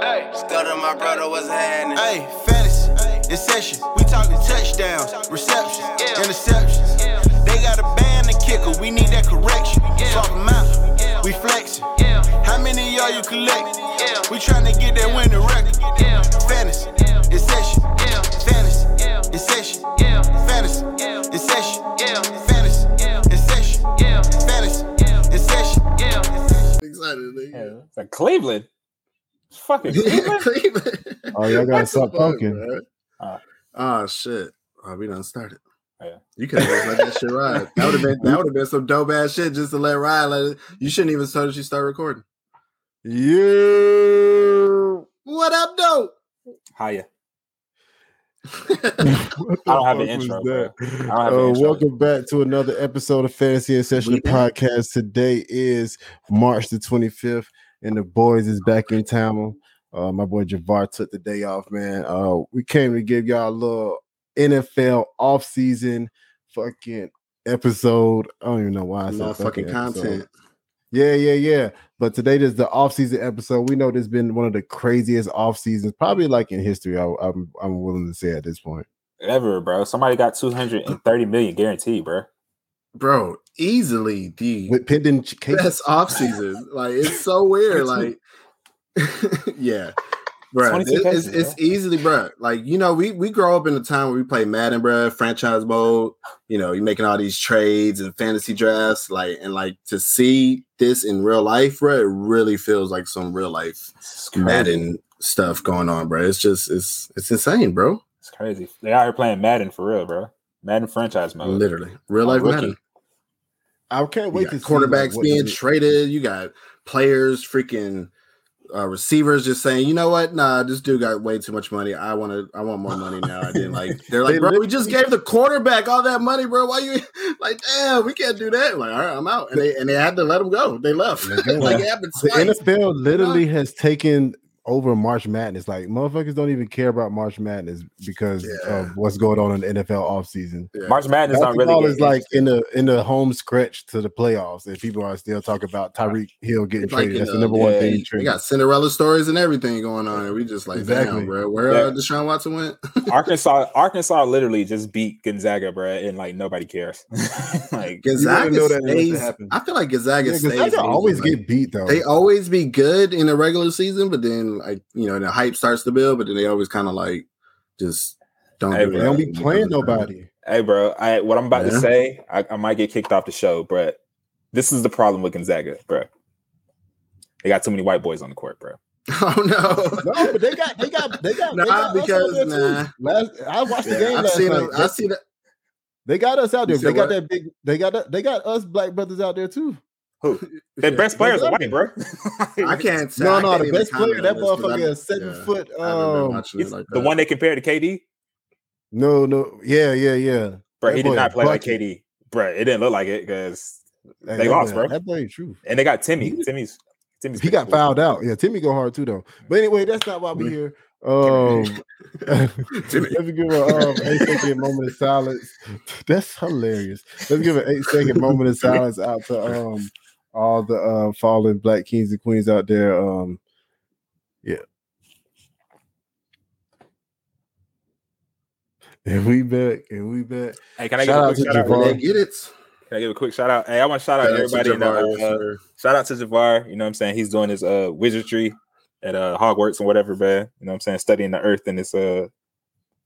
Hey, Still my brother was happening. Hey, fantasy, it's session. We talking touchdowns, receptions, Yeah. interceptions. Yeah. They got a band and kicker. We need that correction. Yeah. Swap 'em out. Yeah. We flexing. yeah, How many of y'all you collect? Yeah. We tryna get that winning record. yeah, Fantasy, Yeah. it's yeah, Fantasy, yeah, it's yeah, Fantasy, Yeah. it's yeah, Fantasy, Yeah. it's yeah, Fantasy, Yeah. it's session. yeah. Excited, nigga. Yeah, it's like Cleveland. It's fucking Cleveland. Cleveland. Oh, y'all gotta What stop fuck, talking. Ah. Oh shit. Oh, we done started. Yeah. You could have just let that shit ride. That would have been that would have been some dope ass shit just to let ride. Let it, you shouldn't even start you start recording. You. What up, dope? Hiya. I don't have the fuck was intro. I don't have the Uh, intro. welcome back to another episode of Fantasy and Session Podcast. Today is March the 25th, and the boys is back in town. Uh, my boy Javar took the day off, man. Uh, we came to give y'all a little NFL off-season fucking episode. I don't even know why I said Motherfucking fucking content. Yeah, yeah, yeah. But today is the off-season episode. We know this has been one of the craziest off seasons, probably like in history. I, I'm I'm willing to say at this point. Ever, bro. Somebody got 230 million guaranteed, bro. Bro, easily the With pending ch- best off season. Like it's so weird. Like yeah. Bro, 22 it's, cases, it's easily, bro. Like you know, we we grow up in a time where we play Madden, bro, franchise mode. You know, you're making all these trades and fantasy drafts, like and like to see this in real life, bro. It really feels like some real life Madden stuff going on, bro. It's just it's it's insane, bro. It's crazy. They out here playing Madden for real, bro. Madden franchise mode. Literally, real life Rookie. Madden. I can't wait got to see quarterbacks like, what being the- traded. You got players, freaking uh, receivers, just saying, you know what? Nah, this dude got way too much money. I want to. I want more money now. I didn't like. They're like, bro, we just gave the quarterback all that money, bro. Why you like? Damn, we can't do that. Like, all right, I'm out. And they and they had to let him go. They left. Like it happened the. NFL literally has taken over March Madness. Like motherfuckers don't even care about March Madness because Yeah. of what's going on in the NFL offseason. Yeah. March Madness not Basketball really is like in the in the home stretch to the playoffs, and people are still talking about Tyreek Hill getting It's like traded. in That's the the- number one thing. They trending. got Cinderella stories and everything going on, and we just like, Exactly. damn, bro, where Yeah. uh, Deshaun Watson went? Arkansas. Arkansas literally just beat Gonzaga, bro, and like nobody cares. like Gonzaga know that unless it stays. happens. I feel like Gonzaga Yeah, stays. Gonzaga always like- get beat though. they always be good in the regular season, but then like you know the hype starts to build, but then they always kind of like just don't. Hey, do bro. They don't be playing nobody. Hey, bro, I what I'm about Yeah. to say, I, I might get kicked off the show, but this is the problem with Gonzaga, bro. They got too many white boys on the court, bro. Oh no. No, but they got they got they got, Nah, they got us out because, there, nah. Last I watched the game I've last seen night. them. I see that. They got us out there. They got what? that big. They got that, they got us black brothers out there too. Who? The best players are white, bro. I can't. Say, No, no, the even best player, that on this 'cause motherfucker is seven yeah, foot. I haven't been Um, watching He's it like the that. one they compared to KD, no, no, yeah, yeah, yeah. bro. That He did not a play like. KD, bro. It didn't look like it because Hey, They that lost, boy- bro. That boy, true. and they got Timmy. Timmy's Timmy's He got fouled out. Yeah, Timmy go hard too though. But anyway, that's not why we're here. Um, let's give a um, eight second moment of silence. That's hilarious. Let's give an eight second moment of silence out to um all the uh, fallen black kings and queens out there. Um, yeah. And we back, and we back. Hey, can I Shout give a quick shout out? Javon. They get it. Can I give a quick shout out? Hey, I want to shout out Shout out to everybody. in the, Jabari uh, for- shout out to Javar. You know what I'm saying? He's doing his uh wizardry at uh Hogwarts and whatever, man. You know what I'm saying? Studying the earth and its uh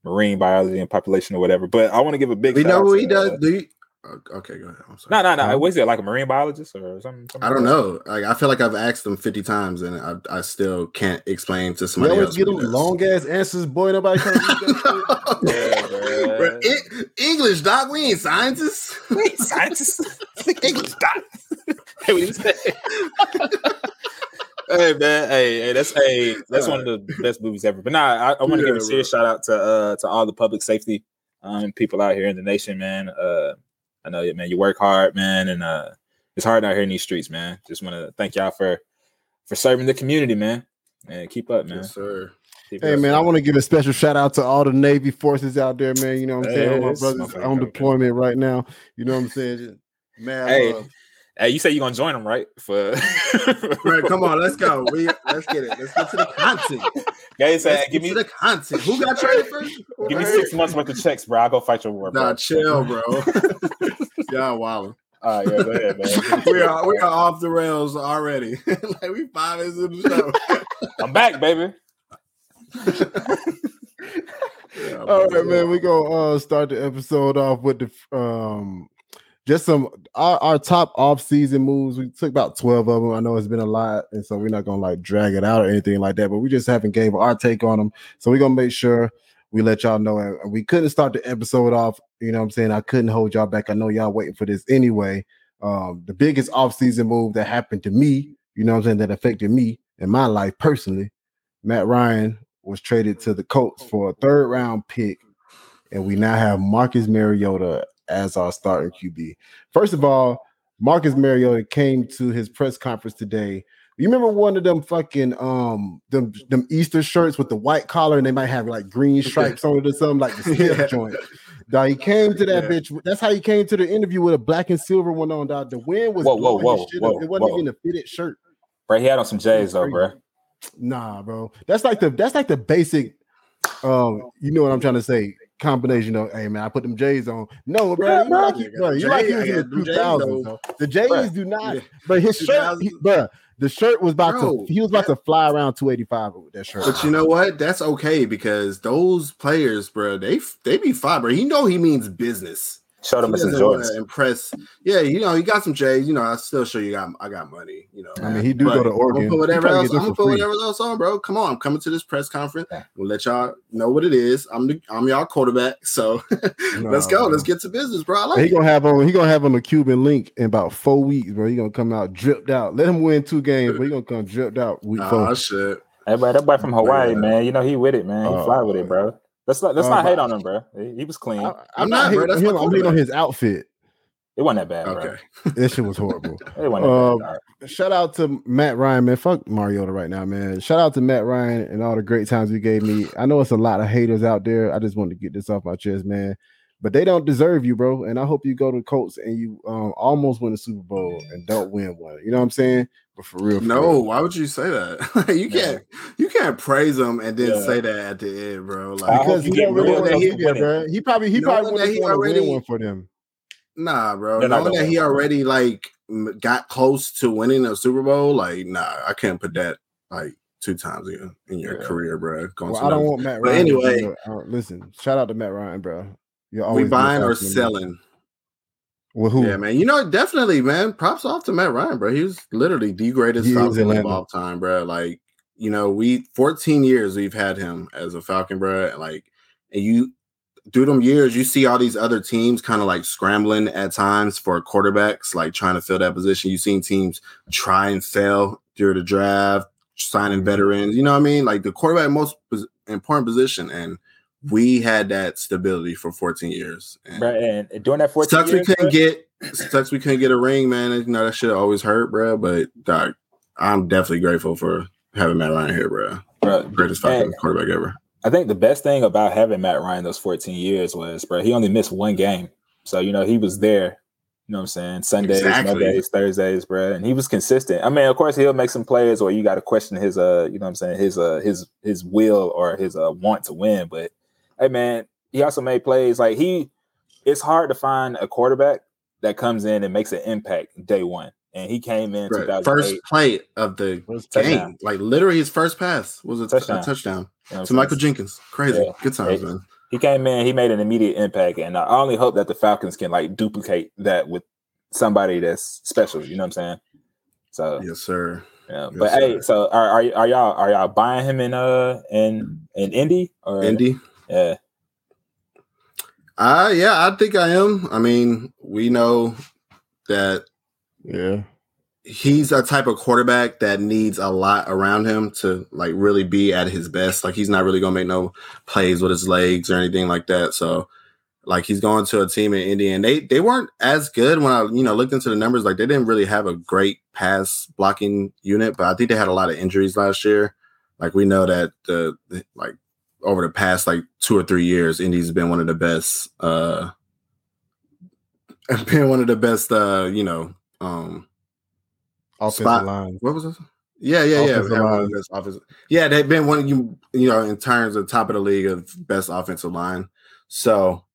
marine biology and population or whatever. But I want to give a big We shout know out what to, he does. uh, Do you? Okay, go ahead. I'm sorry. No, no, no. Was it like a marine biologist or something? something I don't like know. Like I feel like I've asked them 50 times and I, I still can't explain to We somebody always else. get them long ass answers, boy. Nobody trying to read that shit. Yeah, bruh. Bro, En- English, doc. We ain't scientists. that? Scientist. Speak English, doc. hey, what you say? hey man, hey, hey, that's hey, that's one of the best movies ever. But nah, I, I want to give a serious shout out to uh to all the public safety um people out here in the nation, man. Uh I know you man, you work hard, man, and uh it's hard out here in these streets, man. Just want to thank y'all for for serving the community, man. And keep up, man. Yes, sir. Keep Hey up, man, I want to give a special shout out to all the Navy forces out there, man. You know what I'm saying? All my brothers motherfucker, on okay. deployment right now. You know what I'm saying? Just mad Hey, love. Hey, you say you're gonna join them, right? For Right, come on, let's go. We let's get it. Let's get to the content. Guys, Let's give get me to the content. Who got traded first? give me six months worth of checks, bro. I'll go fight your war, bro. Nah, chill, bro. Y'all wildin'. All right, yeah, go ahead, man. We are we are off the rails already. like we five minutes in the show. I'm back, baby. Yeah, All bro. right, man. We gonna uh, start the episode off with the um just some our, our top off season moves. We took about twelve of them. I know it's been a lot, and so we're not gonna like drag it out or anything like that. But we just haven't gave our take on them, so we're gonna make sure we let y'all know. And we couldn't start the episode off. You know what I'm saying? I couldn't hold y'all back. I know y'all waiting for this anyway. Um, the biggest off season move that happened to me. You know what I'm saying? That affected me in my life personally. Matt Ryan was traded to the Colts for a third round pick, and we now have Marcus Mariota as our starting QB. First of all, Marcus Mariota came to his press conference today. You remember one of them fucking um them them Easter shirts with the white collar and they might have like green stripes on it or something like the stiff Yeah. joint. Dog, he came to that Yeah. bitch. That's how he came to the interview with a black and silver one on. Dog. The wind was Whoa, whoa, whoa, up. whoa, It wasn't whoa. even a fitted shirt. Bro, he had on some J's though, bro. Nah, bro. That's like the that's like the basic um, you know what I'm trying to say. Combination of hey man, I put them J's on. No, bro, Yeah, you bro. like, you, bro, you like he was in the J's, 2000s. though. though. The J's Bruh. do not, Yeah. but his shirt, 2000s. he, bruh, the shirt was about Bro, to he was about to fly around 285 with that shirt. But you know what? That's okay because those players, bro, they they be fine, bro. He know he means business. Showed He him some doesn't Jordans. to impress. Yeah, you know, he got some J's. You know, I still show you got I got money. You know, I mean, he do But go to I'm Oregon. gonna put whatever else. I'm gonna put whatever else on, bro. Come on, I'm coming to this press conference. Yeah. We'll let y'all know what it is. I'm the I'm y'all quarterback. So let's go. Nah, Let's get to business, bro. I He it. gonna have on he gonna have on a Cuban link in about four weeks, bro. He gonna come out dripped out. Let him win two games, but he gonna come dripped out week four. Oh shit. Hey, bro, that boy from Hawaii, Yeah. man. You know he with it, man. He Oh, fly with it, bro. Let's not let's Uh, not hate on him, bro. He, he was clean. I, I'm I'm not, not bro. hating That's on him. I'm hating on his outfit. it wasn't that bad, bro. Okay. That shit was horrible. It wasn't that bad. dog. Shout out to Matt Ryan, man. Fuck Mariota right now, man. Shout out to Matt Ryan and all the great times he gave me. I know it's a lot of haters out there. I just wanted to get this off my chest, man. But they don't deserve you, bro. And I hope you go to the Colts and you um, almost win the Super Bowl and don't win one. You know what I'm saying? But for real, for No, real. why would you say that? you can't you can't praise him and then Yeah. say that at the end, bro. Like because you he don't really real want to close be to there, winning. bro. He probably he Knowing probably would he want to already- win one for them. Nah, bro. They're Knowing that he already like got close to winning a Super Bowl, like nah, I can't put that like two times in, in your Yeah. career, bro. Going Well, to I don't another- want Matt Ryan. to be anyway- listen, shout out to Matt Ryan, bro. We buying or Falcon to me. selling. With who? Yeah, man. You know, definitely, man. Props off to Matt Ryan, bro. He was literally the greatest He Falcon of all time, bro. Like, you know, we 14 years we've had him as a Falcon, bro. Like, and you through them years, you see all these other teams kind of like scrambling at times for quarterbacks, like trying to fill that position. You've seen teams try and fail through the draft, signing Mm-hmm. veterans. You know what I mean? Like the quarterback, most important position, and we had that stability for 14 years. And Bro, and during that 14 sucks we couldn't get sucks we couldn't get a ring, man. You know that shit always hurt, bro. But dog, I'm definitely grateful for having Matt Ryan here, bro. bro, Greatest and quarterback ever. I think the best thing about having Matt Ryan those 14 years was, bro, he only missed one game. So, you know, he was there, you know what I'm saying? Sundays, Exactly. Mondays, Thursdays, bro. And he was consistent. I mean, of course, he'll make some plays or you got to question his uh, you know what I'm saying, his uh his his will or his uh want to win. But hey man, he also made plays like he it's hard to find a quarterback that comes in and makes an impact day one. And he came in Bro, 2008. first play of the game, touchdown. like literally his first pass was a touchdown, Touchdown. a touchdown you know to Michael saying? Jenkins. Crazy, Yeah. good times, Hey. man. he came in, he made an immediate impact, and I only hope that the Falcons can like duplicate that with somebody that's special. You know what I'm saying? So Yes, sir. Yeah, but Yes, hey, so are, are are y'all are y'all buying him in uh in in Indy or Indy. Yeah, Uh yeah, I think I am. I mean, we know that Yeah. he's a type of quarterback that needs a lot around him to like really be at his best. Like he's not really gonna make no plays with his legs or anything like that. So like he's going to a team in Indy and they they weren't as good when I you know looked into the numbers. Like they didn't really have a great pass blocking unit, but I think they had a lot of injuries last year. Like we know that the, the like over the past like two or three years, Indy's been one of the best uh been one of the best uh, you know, um Offensive spot. line. What was this? Yeah, yeah, yeah. Offensive They have one of line. best offensive- Yeah, they've been one of you, you know, in terms of top of the league of best offensive line. So,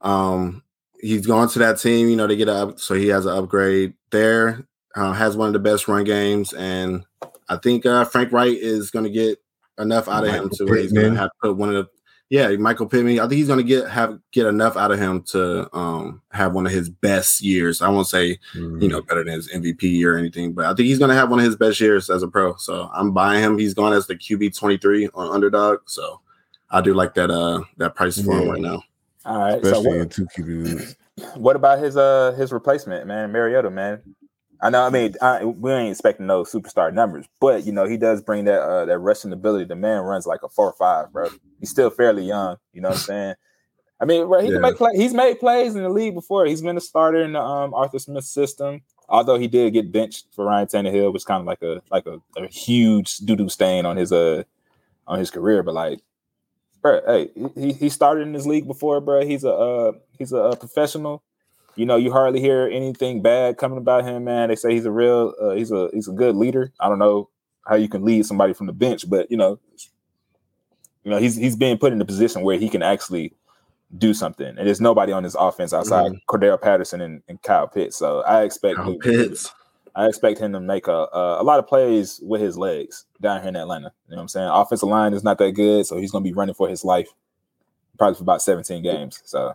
um, he's going to that team. You know, they get up, so he has an upgrade there. Uh, has one of the best run games, and I think uh, Frank Reich is going to get enough out of him to where he's going to have put one of the. Yeah, Michael Pittman. I think he's going to get have get enough out of him to um have one of his best years. I won't say you know, better than his MVP or anything. But I think he's going to have one of his best years as a pro. So I'm buying him. He's going as the QB 23 on underdog. So I do like that uh that price for him right now. All right. So what, in two QB leagues. what about his uh his replacement, man, Mariota, man? I know. I mean, I, we ain't expecting no superstar numbers, but you know, he does bring that uh that rushing ability. The man runs like a four or five, bro. He's still fairly young. You know what I'm saying? I mean, bro, he Yeah. can make play. He's made plays in the league before. He's been a starter in the um Arthur Smith system. Although he did get benched for Ryan Tannehill, which kind of like a like a, a huge doo doo stain on his uh on his career. But like, bro, hey, he he started in this league before, bro. He's a uh, he's a, uh professional. You know, you hardly hear anything bad coming about him, man. They say he's a real, uh, he's a he's a good leader. I don't know how you can lead somebody from the bench, but you know, you know, he's he's being put in a position where he can actually do something. And there's nobody on this offense outside Cordarrelle Patterson and, and Kyle Pitts. So I expect Kyle him- Pitts. I expect him to make a, a a lot of plays with his legs down here in Atlanta. You know what I'm saying? Offensive line is not that good, so he's going to be running for his life, probably for about 17 games. So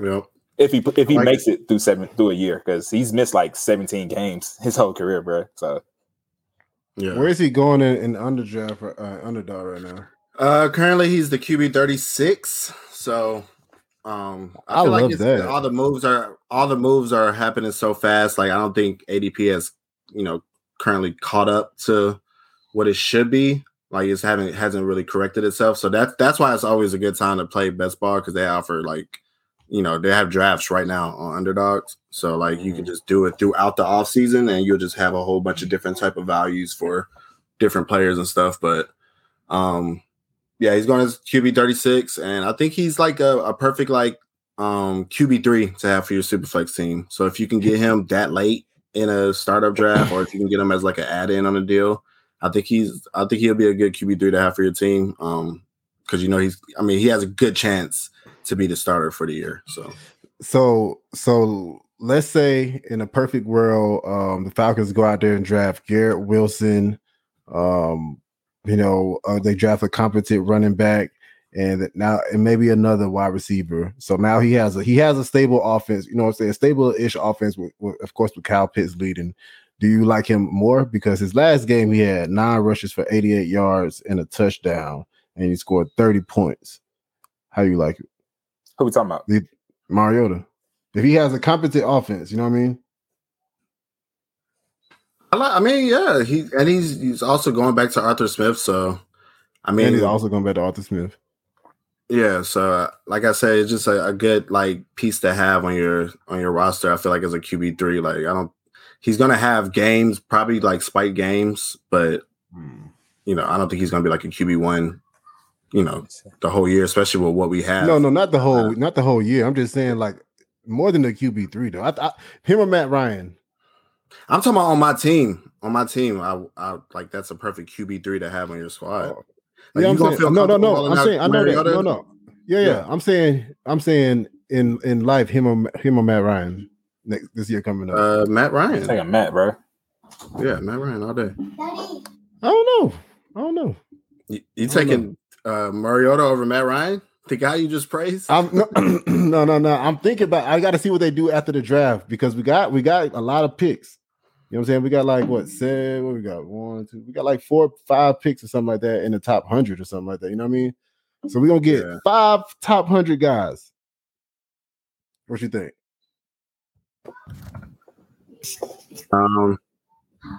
Yep. If he if he like makes it through seven through a year, because he's missed like 17 games his whole career, bro. So Yeah. Where is he going in, in underdraft uh, underdog right now? Uh currently he's the QB 36. So um I feel love it's- that. all the moves are all the moves are happening so fast. Like I don't think ADP has, you know, currently caught up to what it should be. Like it's haven't hasn't really corrected itself. So that's that's why it's always a good time to play best ball because they offer like you know, they have drafts right now on underdogs. So like you can just do it throughout the off season and you'll just have a whole bunch of different type of values for different players and stuff. But um yeah, he's going as QB 36, and I think he's like a, a perfect like um QB three to have for your superflex team. So if you can get him that late in a startup draft, or if you can get him as like an add-in on a deal, I think he's I think he'll be a good QB three to have for your team. Um, because you know he's I mean he has a good chance to be the starter for the year. So So so let's say in a perfect world, um, the Falcons go out there and draft Garrett Wilson. Um, you know, uh, they draft a competent running back, and now and maybe another wide receiver. So now he has a he has a stable offense. You know, what I'm saying stable-ish offense with, with of course with Kyle Pitts leading. Do you like him more because his last game he had nine rushes for 88 yards and a touchdown, and he scored 30 points. How do you like it? Who we talking about? Mariota. If he has a competent offense, you know what I mean? I, like, I mean, yeah, he and he's he's also going back to Arthur Smith. So I mean, and he's also going back to Arthur Smith. Yeah, so uh, like I said, it's just a, a good like piece to have on your on your roster. I feel like as a QB three, like I don't, he's gonna have games, probably like spike games, but you know, I don't think he's gonna be like a QB one, you know, the whole year, especially with what we have. No, no, not the whole, Uh, not the whole year. I'm just saying, like more than the QB three though. I, I, him or Matt Ryan. I'm talking about on my team. On my team, I, I like that's a perfect QB three to have on your squad. Oh, Like, yeah, you I'm gonna saying, feel no, no, no. I'm saying, I know that. Mariota? No, no. Yeah, yeah, Yeah. I'm saying, I'm saying, in in life, him or him or Matt Ryan next this year coming up. Uh, Matt I'm Ryan. taking Matt, bro. Yeah, Matt Ryan all day. I don't know. I don't know. You, you taking uh, Mariota over Matt Ryan? The guy you just praised? I'm no, no, no, no. I'm thinking about. I got to see what they do after the draft because we got we got a lot of picks. You know what I'm saying? We got like what seven? What we got? One, two. We got like four, five picks or something like that in the top hundred or something like that. You know what I mean? So we're gonna get Yeah. five top hundred guys. What you think? Um,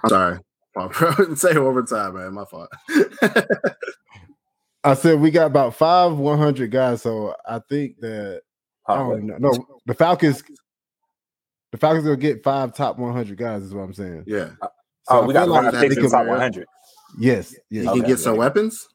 I'm sorry, my bro. Say it one time, man. My fault. I said we got about five 100 guys. So I think that I don't know. No, the Falcons. The Falcons gonna get five top 100 guys. Is what I'm saying. yeah, uh, So oh, we got feel like five that picks in they the top could- 100. Yes, yes. you Okay. can get some weapons.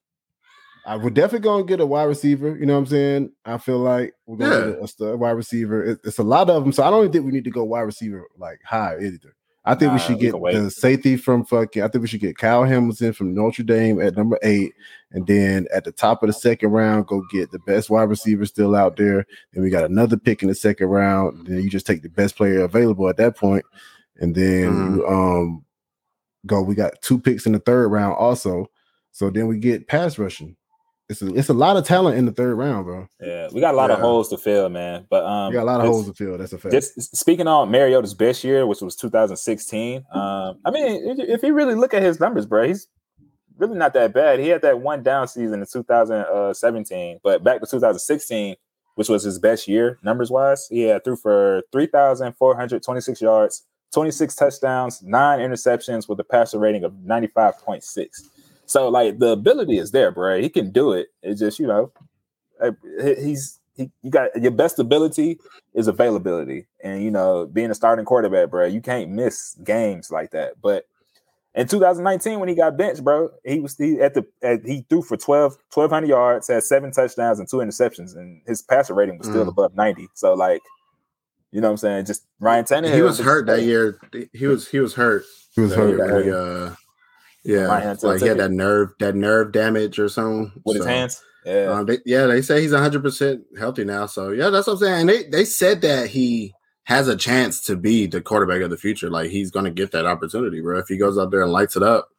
I we're definitely gonna get a wide receiver. You know what I'm saying? I feel like we're gonna Yeah. get a, a wide receiver. It- it's a lot of them, so I don't even think we need to go wide receiver like high either. I think we should get can the safety from fucking. I think we should get Kyle Hamilton from Notre Dame at number eight, and then at the top of the second round, go get the best wide receiver still out there. Then we got another pick in the second round. Then you just take the best player available at that point, and then Mhm. you um go. We got two picks in the third round also. So then we get pass rushing. It's a, it's a lot of talent in the third round, bro. Yeah, we got a lot of holes to fill, man. But um, We got a lot of holes to fill. That's a fact. Just speaking on Mariota's best year, which was 2016. Um, I mean, if, if you really look at his numbers, bro, he's really not that bad. He had that one down season in 2017, but back to 2016, which was his best year numbers wise, he had threw for 3,426 yards, 26 touchdowns, nine interceptions with a passer rating of 95.6. So, like, the ability is there, bro. He can do it. It's just, you know, he's he, you got your best ability is availability. And you know, being a starting quarterback, bro, you can't miss games like that. But in 2019, when he got benched, bro, he was he at the at, he threw for 12 1200 yards, had seven touchdowns and two interceptions, and his passer rating was still Mm. above 90. So like, you know what I'm saying? Just Ryan Tannehill. he was hurt that year. He was he was hurt. he was hurt. year he, uh, yeah, My hand like he had it. that nerve that nerve damage or something with his hands. Yeah. Um, they, yeah, they say he's 100 percent healthy now. So yeah, that's what I'm saying. And they they said that he has a chance to be the quarterback of the future. Like he's going to get that opportunity, bro. If he goes out there and lights it up,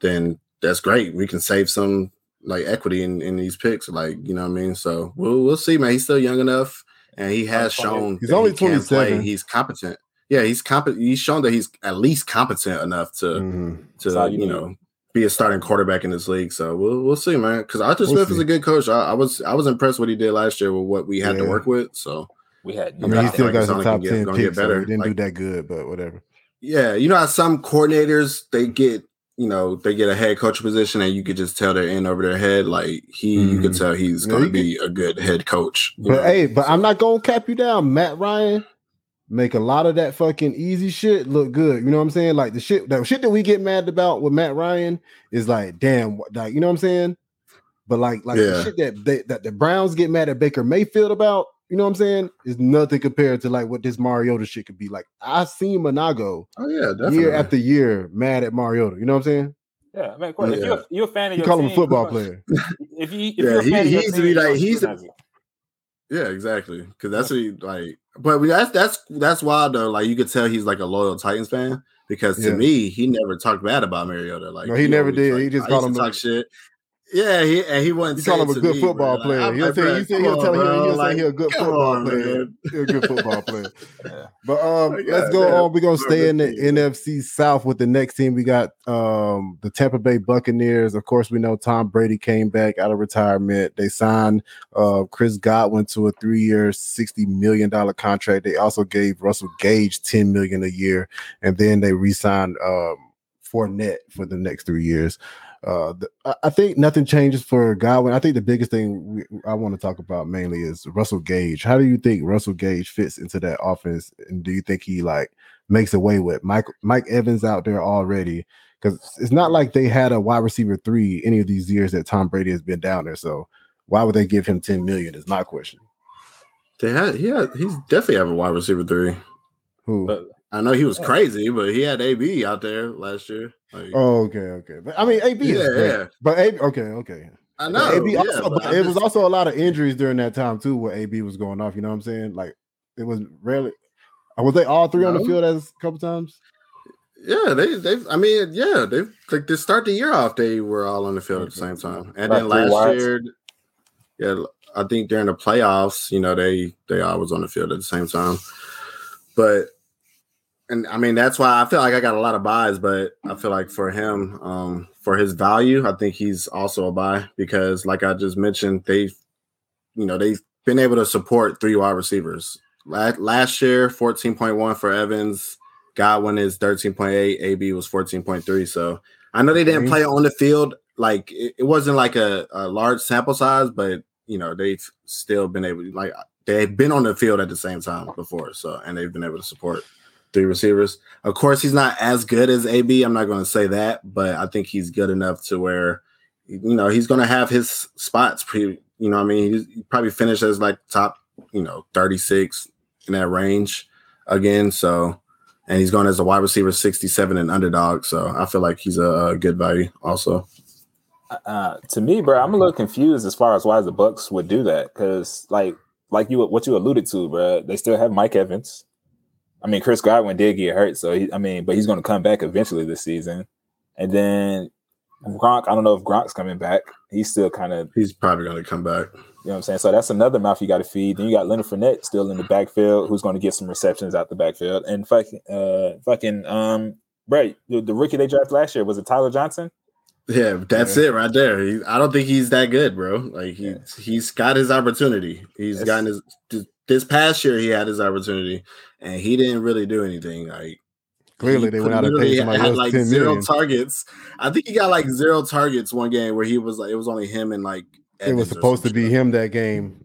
then that's great. We can save some like equity in, in these picks. Like you know what I mean. So we'll we'll see, man. He's still young enough, and he has shown He's that only he can play. 27. He's competent. Yeah, he's competent. He's shown that he's at least competent enough to Mhm. That's all to you you need. know be a starting quarterback in this league. So we'll we'll see, man. Because Arthur We'll Smith is a good coach. I, I was I was impressed what he did last year with what we had to work with. So we had I mean, he still think got it's some only top gonna get- ten gonna get picks. so better. he didn't Like- do that good, but whatever. yeah, you know how some coordinators they get you know they get a head coach position and you could just tell they're in over their head. Like he, you could Mhm. tell he's Yeah, going to you be a good head coach. But know? hey, but I'm not gonna cap you down. Matt Ryan make a lot of that fucking easy shit look good. You know what I'm saying? Like the shit, that shit that we get mad about with Matt Ryan is like, damn, what- like you know what I'm saying? But like, like the shit that they, that the Browns get mad at Baker Mayfield about, you know what I'm saying? Is nothing compared to like what this Mariota shit could be. Like I seen Monago oh yeah, definitely. year after year mad at Mariota. You know what I'm saying? Yeah, I mean, of course, if you're, you're a fan of You your call him a football player. If you, if Yeah, you're a he- fan of he your used to be like- he's a- Yeah, exactly. Because that's what he like. But that's that's that's wild though. Like you could tell he's like a loyal Titans fan. Because to Yeah. me, he never talked bad about Mariota. Like No, he never did. like, He just called him talk shit. Yeah, he and he wasn't. You call him a good me, football bro. player. Like, he'll like, say, he said, come he'll tell you, he'll Like, say he's a good football on, player. man. He's a good football player. Yeah. But um, Like, let's go damn. on. We're gonna stay in the. NFC South with the next team. We got um the Tampa Bay Buccaneers. Of course, we know Tom Brady came back out of retirement. They signed uh Chris Godwin to a three-year, sixty million dollar contract. They also gave Russell Gage ten million a year, and then they re-signed um Fournette for the next three years. Uh, the, I- I think nothing changes for Godwin. I think the biggest thing we, I want to talk about mainly is Russell Gage. How do you think Russell Gage fits into that offense? And do you think he like makes away with Mike Mike Evans out there already? Because it's not like they had a wide receiver three any of these years that Tom Brady has been down there. So why would they give him 10 million? Is my question. They had, he had, he's definitely have a wide receiver three. Who? But I know he was Yeah. crazy, but he had AB out there last year. Like, oh, okay, okay. But I mean, AB is Yeah, great. yeah. But AB, okay, okay. I But know. AB yeah, also, but but I'm it was also a lot of injuries during that time too, where AB was going off. You know what I'm saying? Like it was rarely. uh, Was they all three on the field as a couple times? Yeah, they they I mean, yeah, they like to start the year off, they were all on the field at the same time. And then last year, yeah, I think during the playoffs, you know, they they all was on the field at the same time. But and I mean that's why I feel like I got a lot of buys, but I feel like for him, um, for his value, I think he's also a buy because like I just mentioned, they've you know, they've been able to support three wide receivers. Last year, 14.1 for Evans, Godwin is 13.8, AB was 14.3. So I know they didn't play on the field. Like it, it wasn't like a, a large sample size, but you know, they've still been able to like they've been on the field at the same time before. So and they've been able to support three receivers. Of course, he's not as good as AB. I'm not going to say that, but I think he's good enough to where you know he's going to have his spots. Pre, you know, I mean, he probably finish as like top, you know, 36 in that range again. So and he's going as a wide receiver 67 and underdog. So I feel like he's a, a good value also. Uh, to me, bro, I'm a little confused as far as why the Bucks would do that because, like, like you what you alluded to, bro, they still have Mike Evans. I mean, Chris Godwin did get hurt, so he, I mean, but he's going to come back eventually this season. And then Gronk, I don't know if Gronk's coming back. He's still kind of, He's probably going to come back. you know what I'm saying? So that's another mouth you got to feed. Then you got Leonard Fournette still in the backfield, who's going to get some receptions out the backfield. And fucking, uh, fucking, um, bro, the, the rookie they drafted last year was it Tyler Johnson? Yeah, that's it right there. He, I don't think he's that good, bro. Like he Yeah. he's got his opportunity. He's It's- gotten his this past year he had his opportunity and he didn't really do anything. Like Clearly, they went out and literally paid somebody had else like zero targets. I think he got like zero targets one game where he was like it was only him and like It was supposed to be shit. him that game.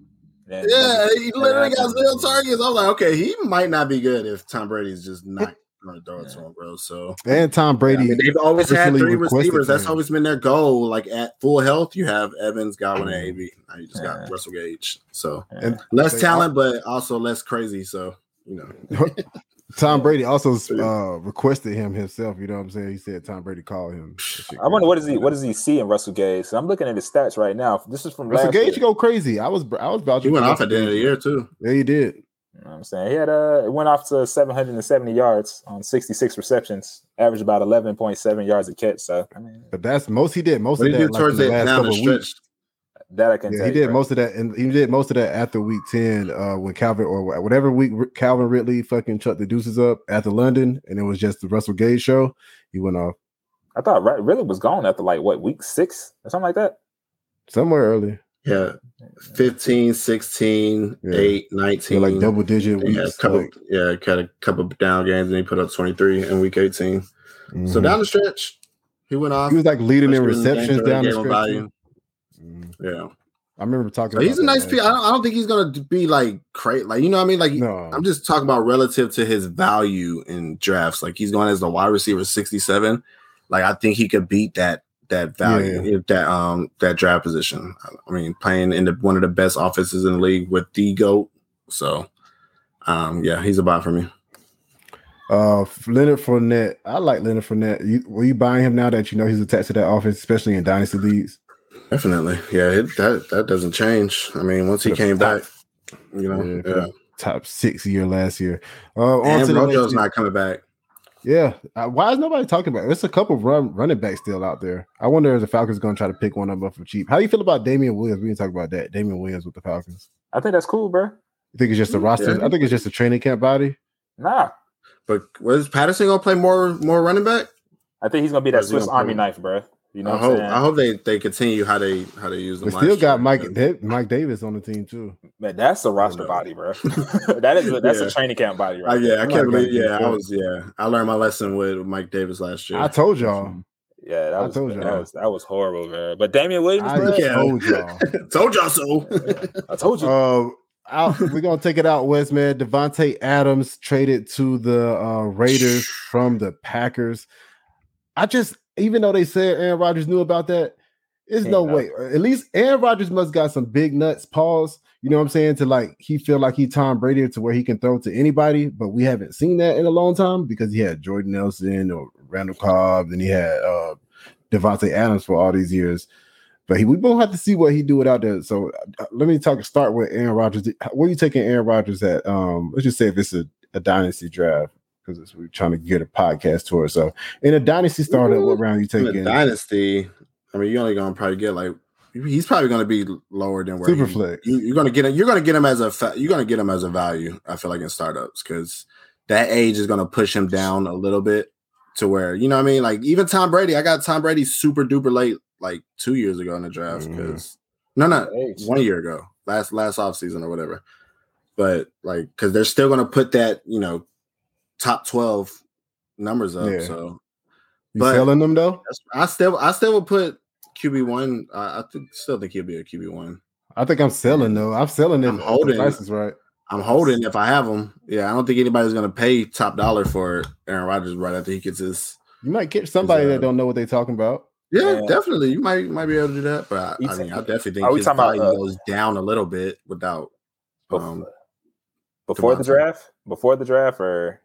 And- Yeah, he literally got zero targets. I was like, okay, he might not be good if Tom Brady's just not going to throw it to him, bro. So And Tom I Brady, mean, they've always had three receivers. That's always been their goal. Like at full health, you have Evans, Godwin, and AB. Now you just got Yeah. Russell Gage. So and less talent, but also less crazy. So you know, Tom Brady also uh, requested him himself. You know what I'm saying? He said Tom Brady called him. I wonder what does he what does he see in Russell Gage? So I'm looking at his stats right now. This is from Russell last Gage year. go crazy. I was I was about he went off at the end of the year too. Yeah, he did. You know what I'm saying? He had uh it went off to 770 yards on 66 receptions, averaged about 11.7 yards a catch. So I mean But that's most he did. Most What of did he that do like, towards the it last down the couple of stretch? weeks. That I can Yeah, tell he you, did bro. most of that, and he did most of that after week ten, uh, when Calvin or whatever week Calvin Ridley fucking chucked the deuces up after London, and it was just the Russell Gage show. He went off I thought right really was gone after like what week six or something like that. somewhere early, Yeah, 15, 16, Yeah. 8, so 19. like double digit He had a weeks. couple, like- yeah, had a couple down games, and he put up 23 in week 18. So Mhm. down the stretch, he went off. he was like leading in receptions third down the stretch. Yeah, I remember talking. he's a nice piece. I don't, I don't think he's gonna be like crazy. Like you know what I mean? Like. No, I'm just talking about relative to his value in drafts. Like he's going as the wide receiver 67. Like I think he could beat that that value, Yeah. if that um that draft position. I mean, playing in the one of the best offenses in the league with the goat. So um yeah, he's a buy for me. Uh, Leonard Fournette. I like Leonard Fournette. You, were you buying him now that you know he's attached to that offense, especially in dynasty leagues? Definitely. Yeah, it, that that doesn't change. I mean, once he The came top- back, you know, Yeah, yeah. Top six year last year. Uh, on And to Rojo's year. not coming back. Yeah. Uh, why is nobody talking about it? There's a couple run, running backs still out there. I wonder if the Falcons going to try to pick one of them up for cheap. How do you feel about Damien Williams? We didn't talk about that. Damien Williams with the Falcons. I think that's cool, bro. You think it's just a roster? Yeah. I think it's just a training camp body. Nah, But was Patterson gonna play more more running back? I think he's gonna be Or that is he Swiss Army play- knife, bro. You know I hope I'm saying? I hope they they continue how they how they use them. We last still got. Mike Da- Mike Davis on the team too. Man, that's a roster body, bro. that is a, that's Yeah. a training camp body, Uh, right? yeah, I can't believe. Yeah, I was. Yeah, I learned my lesson with Mike Davis last year. I told y'all. Yeah, that I was told y'all. was that was horrible, man. But Damien Williams, I bro, told y'all. told y'all so. I told you. Uh, out, we're gonna take it out west, man. Davante Adams traded to the uh, Raiders from the Packers. I just, even though they said Aaron Rodgers knew about that, there's He no know. way. At least Aaron Rodgers must got some big nuts. Pause. You know what I'm saying? To like, he feel like he Tom Brady to where he can throw to anybody, but we haven't seen that in a long time because he had Jordan Nelson or Randall Cobb, and he had uh Davante Adams for all these years. But he, we won't have to see what he do without that. So uh, let me talk. Start with Aaron Rodgers. Where are you taking Aaron Rodgers at? Um, let's just say if it's a, a dynasty draft because we're trying to get a podcast tour. So in a dynasty startup, what round you In the taking? dynasty, I mean, you're only gonna probably get like he's probably gonna be lower than where Super he- flex. You, you're gonna get him. You're gonna get him as a you're gonna get him as a value. I feel like in startups because that age is gonna push him down a little bit to where you know what I mean. Like even Tom Brady, I got Tom Brady super duper late, like two years ago in the draft mm-hmm. because no, no, Age. one year ago, last last off season or whatever. But like, because they're still gonna put that you know top twelve numbers up. Yeah. So You but- selling them though? I still I still would put QB one. I, I think still think he'll be a QB one. I think I'm selling though. I'm selling it. I'm if holding. price is right. I'm holding if I have him. Yeah, I don't think anybody's gonna pay top dollar for Aaron Rodgers right after he gets his. You might catch somebody uh, that don't know what they're talking about. Yeah, Yeah. definitely. You might might be able to do that, but I, I mean, I definitely think are we his value uh, goes down a little bit without. Um, Before the draft, before the draft, or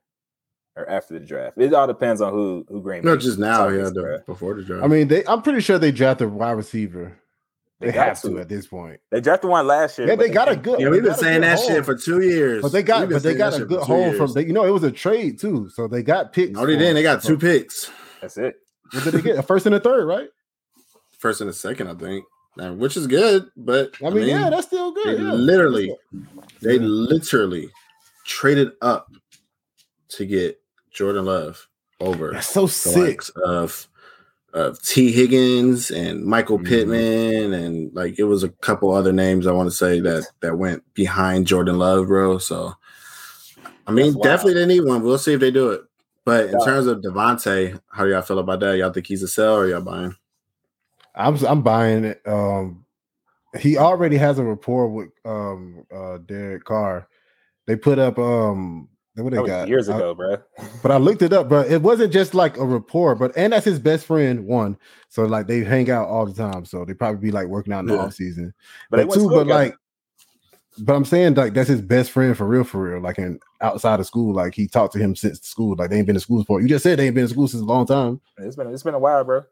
or after the draft? It all depends on who who Green. No, Bay just now, yeah, the, before the draft. I mean, they. I'm pretty sure they drafted a wide receiver. They, They have to. to. at this point. They drafted one last year. Yeah, they got a good. yeah, we've been saying that haul. shit for two years. But they got, but they got a good for hole from. They, you know, it was a trade too, so they got picks. No, they for- didn't. They got two picks, That's it. What did they get? A first and a third, right? first and a second, I think, and which is good. But I mean, yeah, that's still they good. Yeah. literally, they Yeah. literally traded up to get Jordan Love over That's so sick. of of Tee Higgins and Michael Mhm. Pittman, and like it was a couple other names I want to say that that went behind Jordan Love, bro. So, I mean, definitely they need one. We'll see if they do it. But in Yeah. terms of Davante, how do y'all feel about that? Y'all think he's a sell or y'all buying? I'm I'm buying it. Um, he already has a rapport with um uh Derek Carr. They put up um what That got years I- ago, bro. but I looked it up, bro. It wasn't just like a rapport, but and that's his best friend. One, so like they hang out all the time, so they probably be like working out in the Yeah. off season. But, But, two, but like, but I'm saying like that's his best friend for real, for real. Like in outside of school, like he talked to him since school. Like they ain't been to school for. You just said they ain't been to school since a long time. it's been it's been a while, bro.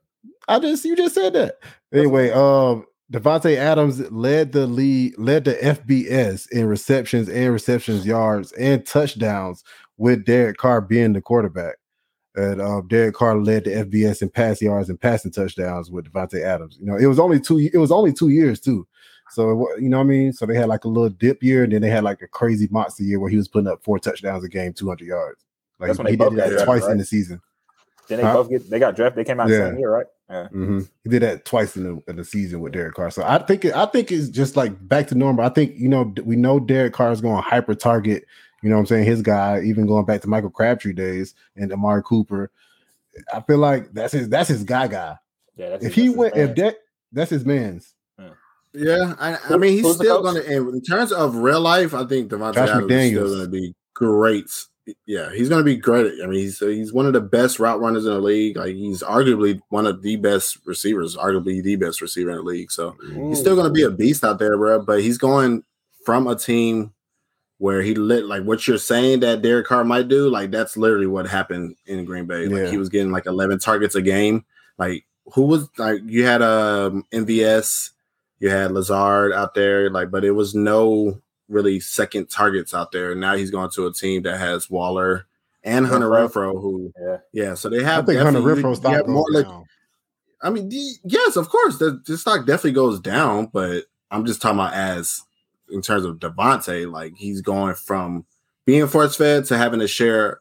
I just you just said that. Anyway, um Davante Adams led the lead, led the FBS in receptions and receptions yards and touchdowns with Derek Carr being the quarterback. And uh, Derek Carr led the FBS in pass yards and passing touchdowns with Davante Adams. You know, it was only two. It was only two years too. So you know what I mean. So they had like a little dip year, and then they had like a crazy monster year where he was putting up four touchdowns a game, two hundred yards. Like That's when he did that twice in the season. Then they Huh? both get they got drafted. They came out the same year, right? Yeah. hmm He did that twice in the, in the season with Derek Carr. So I think it, I think it's just like back to normal. I think you know we know Derek Carr is going to hyper target. You know what I'm saying? His guy, even going back to Michael Crabtree days and Amari Cooper. I feel like that's his that's his guy guy. Yeah. That's If his- he went, if that that's his man's. Yeah, I, I mean, he's who's still going to. In terms of real life, I think Davante Josh Adams is McDaniels. still going to be great. Yeah, he's going to be great. I mean, he's he's one of the best route runners in the league. Like he's arguably one of the best receivers, arguably the best receiver in the league. So he's still going to be a beast out there, bro. But he's going from a team where he lit like what you're saying that Derek Carr might do. Like that's literally what happened in Green Bay. Like Yeah. he was getting like 11 targets a game. Like who was like you had um MVS, you had Lazard out there, like, but it was no really second targets out there. Now he's going to a team that has Waller and Hunter Renfrow. Renfrow, who Yeah. yeah, so they I have think Hunter definitely- Renfrow you- you stock more, like, down. I mean, the, yes, of course, the, the stock definitely goes down, but I'm just talking about as in terms of Davante, like he's going from being force fed to having to share,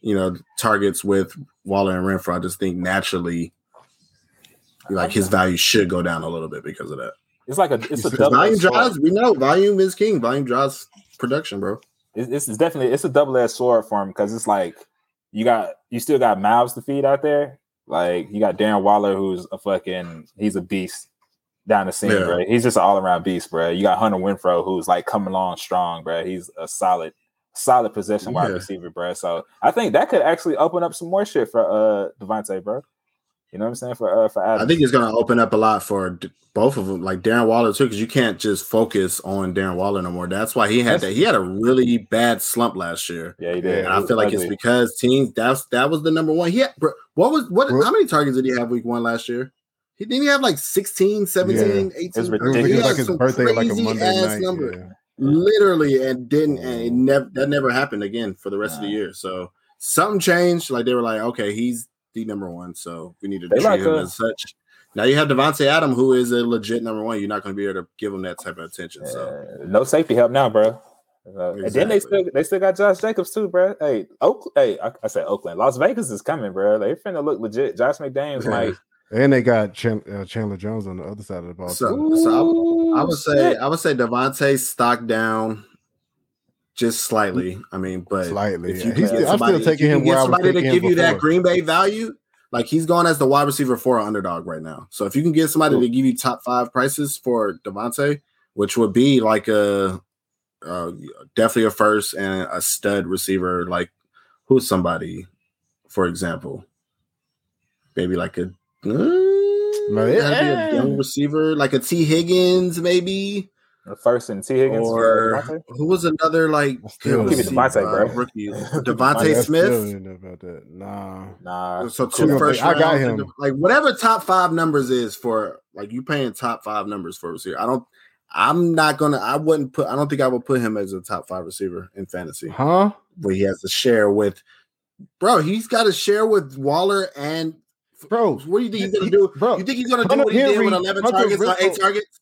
you know, targets with Waller and Renfrow. I just think naturally, like his value should go down a little bit because of that. It's like a it's a double Volume drives, we know volume is king. Volume drives production, bro. It's, it's definitely it's a double edged sword for him because it's like you got you still got mouths to feed out there. Like you got Darren Waller, who's a fucking he's a beast down the seam, Yeah. bro. He's just an all around beast, bro. You got Hunter Renfrow, who's like coming along strong, bro. He's a solid, solid possession wide Yeah. receiver, bro. So I think that could actually open up some more shit for uh Davante, bro. You know what I'm saying for uh for Adams. I think it's going to open up a lot for d- both of them, like Darren Waller too, because you can't just focus on Darren Waller no more. That's why he had That's- that. He had a really bad slump last year. yeah, he did. And I feel like it's because teams that's that was the number one. He had, bro, what was what Bro- how many targets did he have week one last year? He didn't he have like 16, 17, 18. It's It was, ridiculous. He had like his birthday, like a crazy Monday ass night. number. yeah. literally and didn't and it never that never happened again for the rest of the year. So something changed. Like they were like, okay, he's the number one, so we need to They treat like him a- as such. Now you have Davante Adam, who is a legit number one. You're not going to be able to give him that type of attention. So Uh, no safety help now, bro. Uh, And then they still they still got Josh Jacobs too, bro. Hey, Oak, hey, I, I said Oakland, Las Vegas is coming, bro. They finna look legit. Josh McDaniels Yeah. might. And they got Chan- uh, Chandler Jones on the other side of the ball. So- too. so I I would say shit. I would say Davante stock down just slightly. I mean, but Slightly, if you still- get I'm still somebody, taking him get where I was somebody to give you that. Green Bay value. Like he's going as the wide receiver for an underdog right now. So if you can get somebody to give you top five prices for Davante, which would be like a uh, definitely a first and a stud receiver, like who's somebody, for example, maybe like a uh, No, yeah. a young receiver, like a Tee Higgins, maybe. The first and Tee Higgins or who was another like Still good Give me Davante, uh, bro. rookie I DeVonta Smith. about that. Nah. Nah. So Cool. two first I got him. and like whatever top five numbers is for like you paying top five numbers for a receiver. I don't. I'm not gonna. I wouldn't put. I don't think I would put him as a top five receiver in fantasy. Huh? Where he has to share with, bro. He's got to share with Waller and Bro, What do you think he's gonna do? bro, you think he's gonna do Hunter what he did with 11 Hunter targets on eight targets?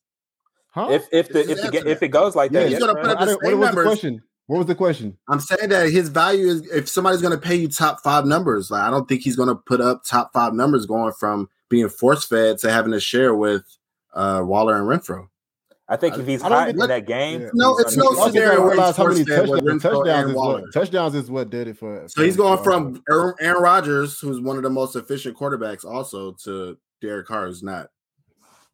Huh? If if the if the, if it goes like Yeah, that, he's yes, gonna put up the same what was the question? What was the question? I'm saying that his value is if somebody's gonna pay you top five numbers, like I don't think he's gonna put up top five numbers going from being force fed to having to share with uh Waller and Renfrow. I think if he's I don't hot think- in that game, Yeah. No, it's no be- Also, scenario where he's how many force-fed with touchdowns, Renfrow touchdowns and is what touchdowns is what did it for. So he's going from Aaron, Aaron Rodgers, who's one of the most efficient quarterbacks, also to Derek Carr, who's not.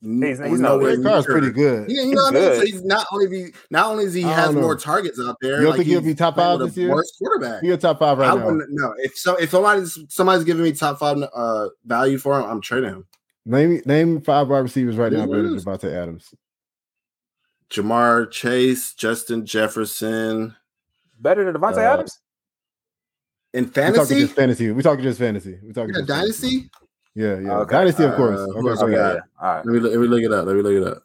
He's- he's not nowhere Derek Carr's near- pretty good. Yeah, you know what I mean. good. So he's not only be not only is he has know. more targets out there. You don't think he'll be top five this year? Worst quarterback. You're top five right I now. wouldn't if so. If somebody's somebody's giving me top five uh value for him, I'm trading him. Name name five wide receivers right now better than Lose. Davante Adams. Ja'Marr Chase, Justin Jefferson better than Davante Uh, Adams. in We talking fantasy. just fantasy. We talking just fantasy. We talking Yeah, just fantasy. Yeah, yeah. Okay. Dynasty, of course. Uh, okay, else go we ahead. got? Yeah, all right. Let me look- let me look it up. Let me look it up.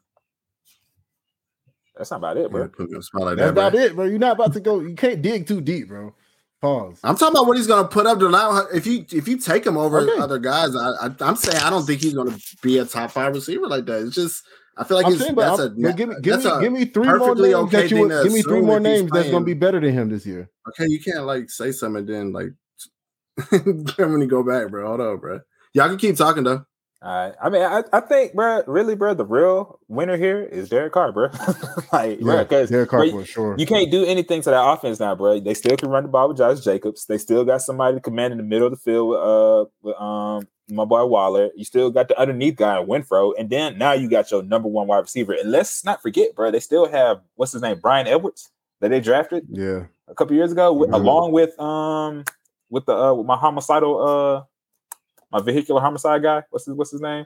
That's not about it, Yeah, bro. put me on the spot like That's that, bro. about it, bro. You're not about to go. You can't dig too deep, bro. Pause. I'm talking about what he's gonna put up to allow. If you if you take him over Okay. other guys, I, I I'm saying I don't think he's gonna be a top five receiver like that. It's just I feel like it's, saying, that's I'm- a give me give me give me three more names okay that you would to give me three more names that's gonna be better than him this year. okay. You can't like say something and then like I'm gonna go back, bro. Hold on, bro. Y'all can keep talking though. All right. I mean, I, I think, bro, really, bro, the real winner here is Derek Carr, bro. like, Yeah, because Derek Carr bro, for sure. you can't do anything to that offense now, bro. They still can run the ball with Josh Jacobs. They still got somebody to command in the middle of the field with uh with um my boy Waller. You still got the underneath guy in Renfrow, and then now you got your number one wide receiver. And let's not forget, bro, they still have what's his name, Bryan Edwards, that they drafted Yeah, a couple years ago, with, Mhm. along with um with the uh with my homicidal uh my vehicular homicide guy. What's his what's his name?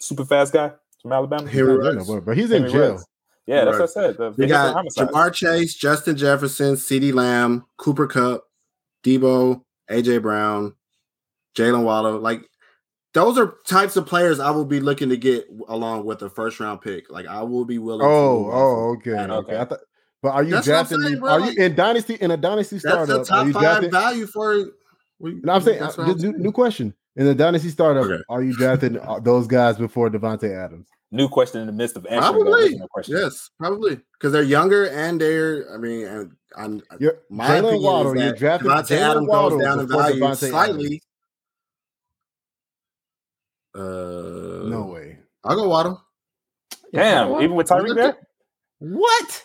Super fast guy from Alabama. Henry I don't Ruggs. but he's in Henry jail. Ruggs. Yeah, that's what I said. The We vehicular got homicide. Ja'Marr Chase, Justin Jefferson, CeeDee Lamb, Cooper Kupp, Deebo, AJ Brown, Jalen Waller. Like those are types of players I will be looking to get along with a first round pick. Like I will be willing. Oh, move oh, okay, that. okay. Okay. I thought, but are you That's drafting? saying, Are you in dynasty in a dynasty That's startup? a top five drafting? value for. we- No, I'm saying that's uh, what I'm new, saying. new question. In the dynasty startup, Okay. are you drafting uh, those guys before Davante Adams? New question in the midst of answering Probably. original question. Yes, probably because they're younger and they're. I mean, and I'm, You're, my Jaylen opinion Waddle, is you're that drafting Davante Jaylen Adams Waddle goes down in value Davante slightly. Uh, No way. I'll go Waddle. Damn, even with Tyreek there? What?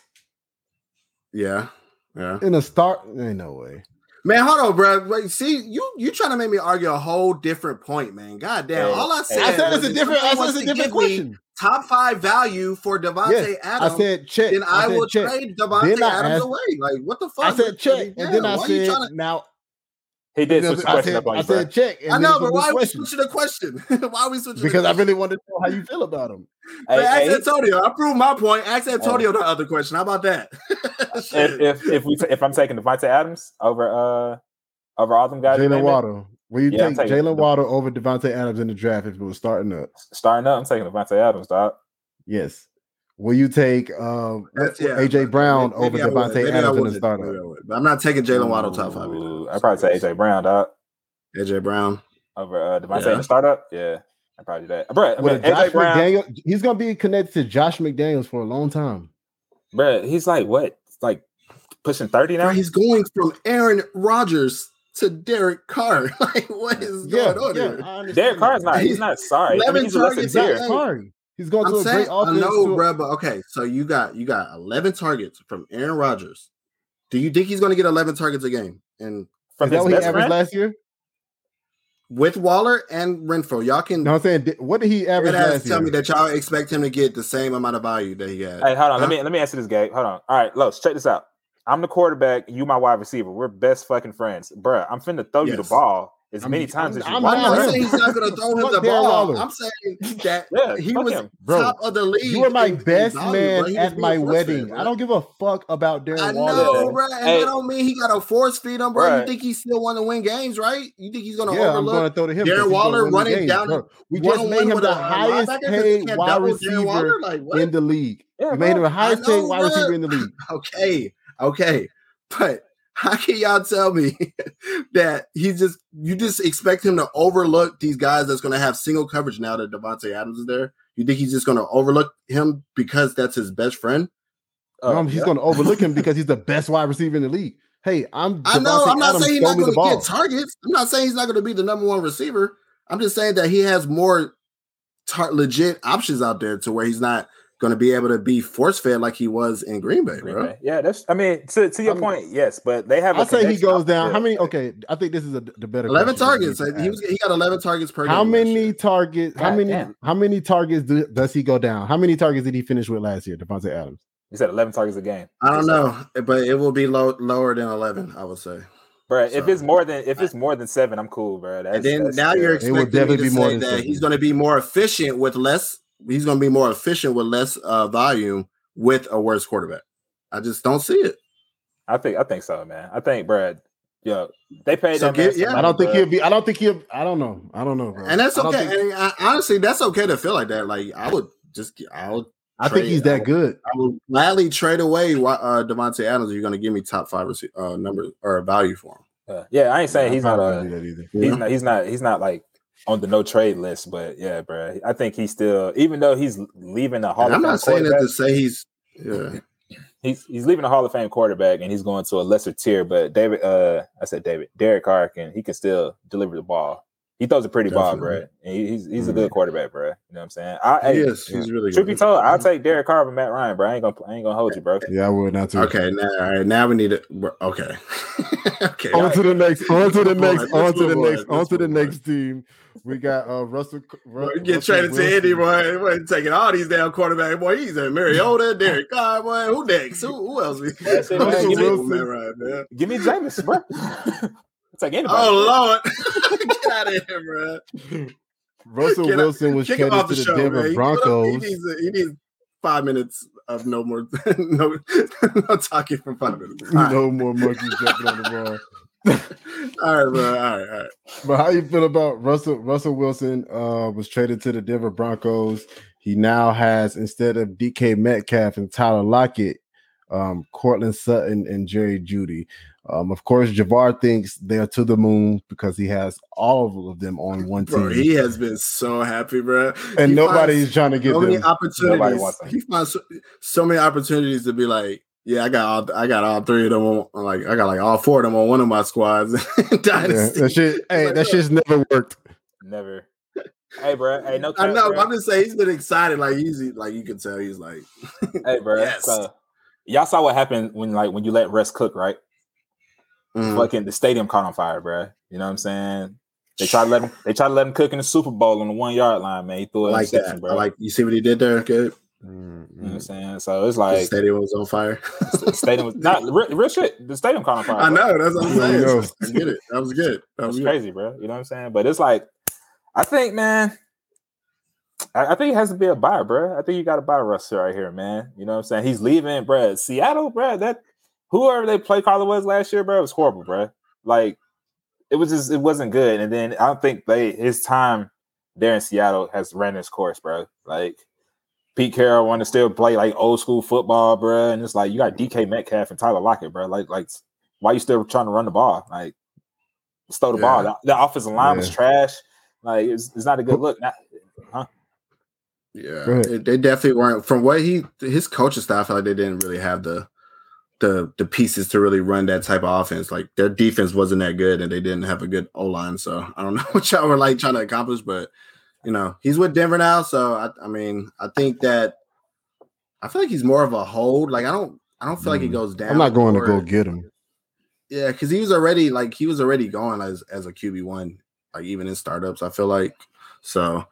Yeah, yeah. In a start? Ain't no way. Man, hold on, bro. Wait, see, you you trying to make me argue a whole different point, man. God damn. Hey, All I said, I said it's a different. I said it's a different question. Top five value for Davante Yes, Adams. I said check. then I, said will check. trade Davante I Adams asked- away. Like, what the fuck? I said check, and then I said now. He did switch the I question said, up on I you, bro. said check. I know, but why are we switching the question? why are we switching? Because I really wanted to know how you feel about him. Hey, ask hey, Antonio. I proved my point. Ask Antonio the other question. How about that? if, if if we if I'm taking Davante Adams over uh over all them guys, Jaylen Waddle. Will you Yeah, take Jaylen the- Waddle over Davante Adams in the draft if it was starting up? starting up, I'm taking Davante Adams, dog. Yes. Will you take um, yeah, AJ Brown maybe- maybe over I. Davante Maybe Adams in the would. startup? I would. But I'm not taking Jaylen Waddle top five. Ooh, either. I'd probably say AJ Brown, dog, AJ Brown. over uh, Davante Yeah. in the startup. Yeah, I'd probably do that. Bro, I mean, Josh AJ Brown, McDaniel, he's gonna be connected to Josh McDaniels for a long time. bro, he's like what, like pushing thirty now. Bro, he's going from Aaron Rodgers to Derek Carr. like, what is Yeah, going on yeah, here? Derek Carr's that. not. He's not sorry. I mean, he's a lesson targets, here. yeah. Sorry. He's going I'm to a saying, great I know, to- bro, but okay. So you got you got 11 targets from Aaron Rodgers. Do you think he's going to get 11 targets a game? And From Is that what he averaged friend? last year? with Waller and Renfrow, y'all can No, I'm saying, what did he average last to tell year? me that y'all expect him to get the same amount of value that he had. Hey, hold on. Huh? Let me let me answer this, Gabe. Hold on. All right, Los, check this out. I'm the quarterback. You my wide receiver. We're best fucking friends, bruh. I'm finna throw you the ball as I'm- many times I'm- as you I'm want. I'm not not saying he's not going to throw him the ball. Waller. I'm saying that Yeah, he was him. Bro, top of the league. You were my in- in best value, man bro. At my wedding. bro. I don't give a fuck about Darren I Waller. know, Yeah. bro, and Hey. that don't mean he got to force feed him, bro. Right. You think he still want to win games, right? You think he's going to Yeah, I'm going to throw to him. Darren because he's gonna Waller running game, down bro. We one just made one him the a highest linebacker 'cause he paid wide receiver Waller? Like, what? in the league. Yeah, we made him the highest paid wide receiver in the league. okay, okay, but how can y'all tell me that he just you just expect him to overlook these guys that's going to have single coverage now that Davante Adams is there? You think he's just going to overlook him because that's his best friend? Uh, Um, he's yeah. going to overlook him because he's the best wide receiver in the league. Hey, I'm. I know. I'm not Adams, saying he's not going to get targets. I'm not saying he's not going to be the number one receiver. I'm just saying that he has more tar- legit options out there to where he's not going to be able to be force fed like he was in Green Bay, Green bro. Bay. Yeah, that's. I mean, to, to your I'm- point, yes, but they have. I a say he goes down. the How many? Okay, I think this is a, the better. Eleven targets. need He was he got eleven targets per How game. last many targets? How many? damn. How many targets do, does he go down? How many targets did he finish with last year, Davante Adams? He said 11 targets a game. I don't know, but it will be low, lower than eleven. I would say. Bro, if it's more than if it's more than seven, I'm cool, bro. That's, and then that's now still- you're It would expecting me to be more say than that seven. he's going to be more efficient with less. He's going to be more efficient with less uh, volume with a worse quarterback. I just don't see it. I think I think so, man. I think, Brad. Yeah, they paid So that man yeah. money, I don't think bruh. he'll be. I don't think he'll. I don't know. I don't know, bro. And that's I okay. think- and I, honestly, that's okay to feel like that. Like I would just, I would, I think trade- he's I that would- good. I would gladly trade away uh, Davante Adams. if You're going to give me top five rece- uh, number or value for him. Uh, yeah, I ain't saying I he's not probably a wouldn't do that either. he's not he's not he's not like on the no trade list, but yeah, bro. I think he's still even though he's leaving the Hall And of I'm Fame not saying that to say he's. Yeah, he's he's leaving the Hall of Fame quarterback and he's going to a lesser tier. But David, uh, I said David, Derek Carr can he can still deliver the ball. He throws a pretty ball, bro. And he, he's he's a Mhm. good quarterback, bro. You know what I'm saying? I, he hey, is. He's really truth be told, I'll take Derek Carr over Matt Ryan, bro. I ain't gonna I ain't gonna hold you, bro. Yeah, I would not too. Okay, now, all right, now we need it. Okay, okay. On to the next. On to the next. on. On to the next. On to the next team. We got uh Russell. Ru- Boy, get Russell traded to Wilson. Indy, boy. Boy, taking all these damn quarterbacks. Boy, he's a Mariota, Derek Carr, boy. Who next? Who, who else? We That's it, man. Russell Give me- Wilson, man, right, man. Give me Jameis, bro. it's like anybody. Oh Lord, get out of here, bro. Russell Get- Wilson was Kick traded to the the show, Denver man. Broncos. He needs, he needs five minutes of no more, no, no talking for five minutes. All right, No more monkeys jumping on the ball. all right, bro. All right, all right. But how you feel about Russell Russell Wilson uh was traded to the Denver Broncos. He now has instead of DK Metcalf and Tyler Lockett, um, Courtland Sutton and Jerry Jeudy. Um, of course, Javar thinks they're to the moon because he has all of them on one team, Bro, he has been so happy, bro. and He nobody's trying to get so many them. Nobody opportunities. wants. He finds so, so many opportunities to be like, yeah, I got all, I got all three of them. On, like, I got like all four of them on one of my squads. Yeah, Dynasty. that shit, hey, that shit's never worked. Never. Hey, bro. Hey, no. I know. Bro. I'm just saying he's been excited. Like he's like you can tell he's like, Hey, bro. Yes. So, y'all saw what happened when like when you let Russ cook, right? Mm, Fucking the stadium caught on fire, bro. You know what I'm saying? They tried to let him. They tried to let him cook in the Super Bowl on the one yard line, man. He threw I an like interception, that. bro. I like you see what he did there. Good. you know Mm-hmm. what I'm saying? So it's the like stadium was on fire. the stadium was not real, real shit. The stadium caught on fire. I bro. know. That's what I'm saying. go. I get it. That was good. That That's was good. crazy, bro. You know what I'm saying? But it's like, I think, man, I, I think it has to be a buy, bro. I think you got to buy Russ right here, man. You know what I'm saying? He's leaving, bro. Seattle, bro. That whoever they play caller was last year, bro, it was horrible, bro. Like it was just it wasn't good. And then I don't think they his time there in Seattle has ran its course, bro. Like Pete Carroll want to still play like old school football, bro. And it's like you got DK Metcalf and Tyler Lockett, bro. Like, like why you still trying to run the ball? Like, just throw the Yeah. ball. The, the offensive line was trash. Like, it's, it's not a good look. Not, Yeah, they, they definitely weren't. From what he his coaching staff, like they didn't really have the the the pieces to really run that type of offense. Like their defense wasn't that good, and they didn't have a good O line. So I don't know what y'all were like trying to accomplish, but you know he's with Denver now. So I, I mean, I think that I feel like he's more of a hold. Like I don't I don't feel like he Mm. goes down. I'm not going to go get him. Yeah, because he was already like he was already going as as a QB one, like even in startups. I feel like so.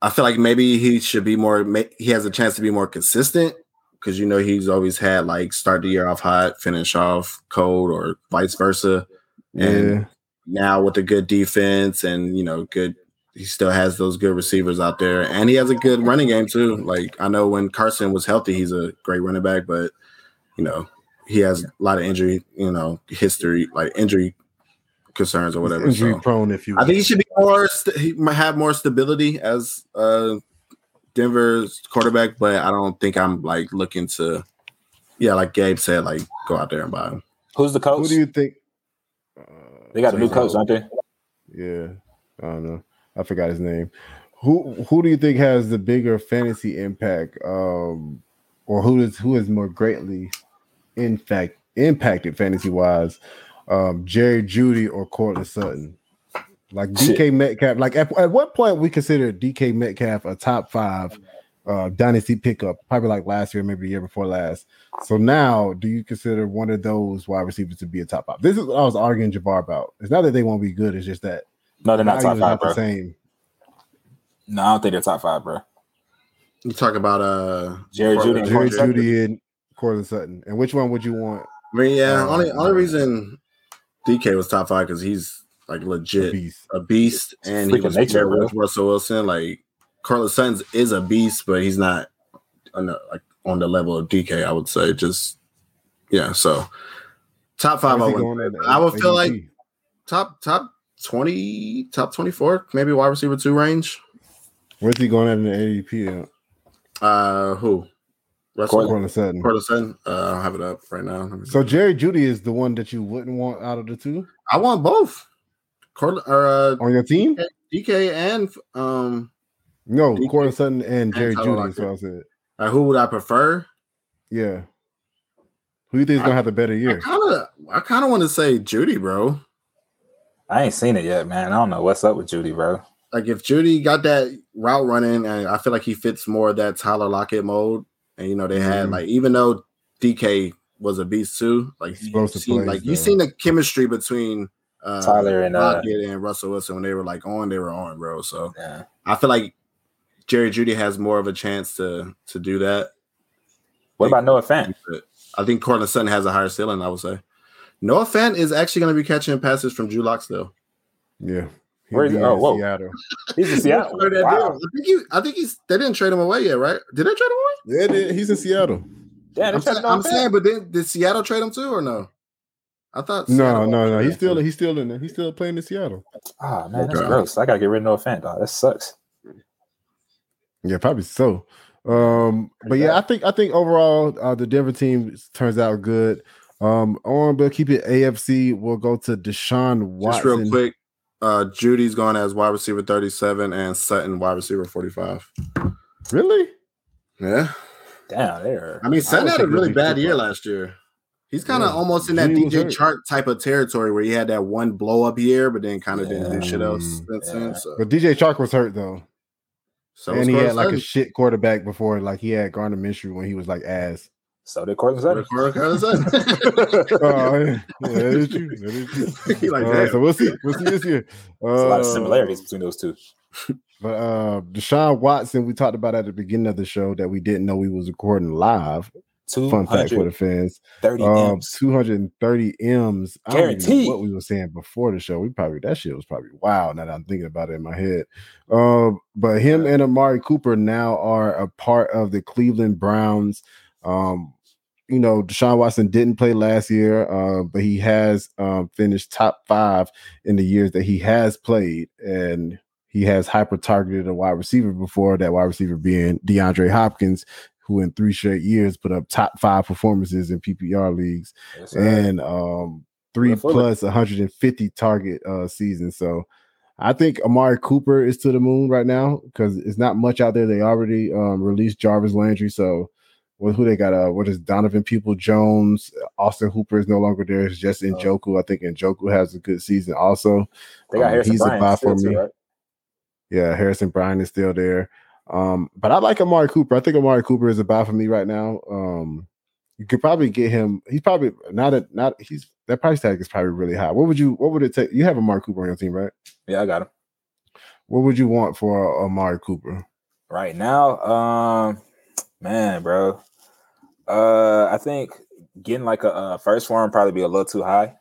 I feel like maybe he should be more. He has a chance to be more consistent because you know he's always had like start the year off hot, finish off cold, or vice versa. Yeah, And now with a good defense and you know good he still has those good receivers out there and he has a good running game too like i know when carson was healthy he's a great running back but you know he has a lot of injury you know history like injury concerns or whatever Injury so. prone, if you. i think he should be more st- he might have more stability as uh denver's quarterback but i don't think i'm like looking to yeah like gabe said like go out there and buy him Who's the coach? Who do you think? Uh, they got a new coach, aren't they? Yeah, I don't know. I forgot his name. Who who do you think has the bigger fantasy impact, um, or who is who is more greatly, in fact, impacted fantasy wise, um, Jerry Jeudy or Courtland Sutton? Like DK Shit. Metcalf. Like at, at what point we consider DK Metcalf a top five uh, dynasty pickup? Probably like last year, maybe the year before last. So now, do you consider one of those wide receivers to be a top five? This is what I was arguing Jabbar about. It's not that they won't be good; it's just that No, they're not top five, not bro. the same. No, I don't think they're top five, bro. you talk about uh Jerry Jeudy and Jerry Courtland Sutton? Jeudy and Courtland Sutton. And which one would you want? I mean, yeah. Uh, only only reason DK was top five because he's like legit beast. a beast, and he was nature, with Russell Wilson. Like Carlos Sutton is a beast, but he's not on the like on the level of DK. I would say just yeah. So top five, I would I would feel like top top twenty, top twenty four, maybe wide receiver two range. Where's he going at in the ADP? Uh, Uh, who? Russell Courtland Sutton. Carlos Sutton. Uh, I'll have it up right now. So. Jerry Jeudy is the one that you wouldn't want out of the two I want both. Courtland or uh, on your team? DK and um No, DK Courtland Sutton and Jerry Tyler Jeudy. Lockett. So I said, uh, who would I prefer? yeah. Who do you think is gonna have the better I year? kind of I kind of want to say Jeudy, bro. I ain't seen it yet, man. I don't know what's up with Jeudy, bro. Like if Jeudy got that route running, and I feel like he fits more of that Tyler Lockett mode. And you know they had Mhm. like even though DK was a beast too, like you Explosive seen plays, like you though. seen the chemistry between uh, Tyler and, uh, and Russell Wilson when they were like on, they were on, bro. So Yeah. I feel like Jerry Jeudy has more of a chance to to do that. What about Noah Fant? I think Courtland Sutton has a higher ceiling. I would say. Noah Fant is actually going to be catching passes from Drew Lock still. Yeah. He'll Where is he? Oh, in whoa. Seattle. He's in Seattle. Wow. I think he, I think he's. They didn't trade him away yet, right? Did they trade him away? Yeah, they- he's in Seattle. Damn, I'm, they're saying, I'm saying, but did, did Seattle trade him too or no? I thought. No, Seattle- no, no. He's still he's still in there. He's still playing in Seattle. Oh man, that's Okay. gross. I gotta get rid of Noah Fant, dog. That sucks. Yeah, probably so. Um, but yeah, I think I think overall uh, the Denver team turns out good. Um, on but keep it AFC. We'll go to Deshaun Watson. Just real quick, uh, Jeudy's going as wide receiver 37 and Sutton wide receiver 45. Really? Yeah, Damn, they're. I mean Sutton would had a really bad year last year. He's kind of Yeah. almost in that Jeudy DJ hurt. Chark type of territory where he had that one blow up year, but then kind of didn't do shit else since yeah. then. So, But DJ Chark was hurt though, so and he had Courtland like a shit quarterback before. Like he had Gardner Minshew when he was like ass. So did Courtland Sutton. Courtland Sutton. Oh, yeah. Yeah, that is true. That is true. Like, Uh, so we'll see. We'll see this year. There's a lot of Uh, similarities between those two. But uh Deshaun Watson, we talked about at the beginning of the show that we didn't know we was recording live. Fun fact for the fans. thirty Um, M's. 230 M's. I don't Guaranteed. what we were saying before the show. We probably that shit was probably wild now that I'm thinking about it in my head. Um, but him and Amari Cooper now are a part of the Cleveland Browns. Um, you know, Deshaun Watson didn't play last year, uh, but he has um, finished top five in the years that he has played, and he has hyper targeted a wide receiver before that wide receiver being DeAndre Hopkins, who in three straight years put up top five performances in PPR leagues and um three plus 150 target uh season. So I think Amari Cooper is to the moon right now because it's not much out there. They already um released Jarvis Landry. So well, who they got? Uh, what is Donovan Peoples-Jones? Austin Hooper is no longer there. It's just Njoku. I think Njoku has a good season also. they got um, Harrison he's a buy for too, me. right? Yeah, Harrison Bryant is still there. Um, but I like Amari Cooper. I think Amari Cooper is a buy for me right now. Um, you could probably get him. He's probably not a not. He's that price tag is probably really high. What would you? What would it take? You have Amari Cooper on your team, right? Yeah, I got him. What would you want for Amari Cooper? Right now, um, man, bro. Uh, I think getting like a, uh first form probably be a little too high.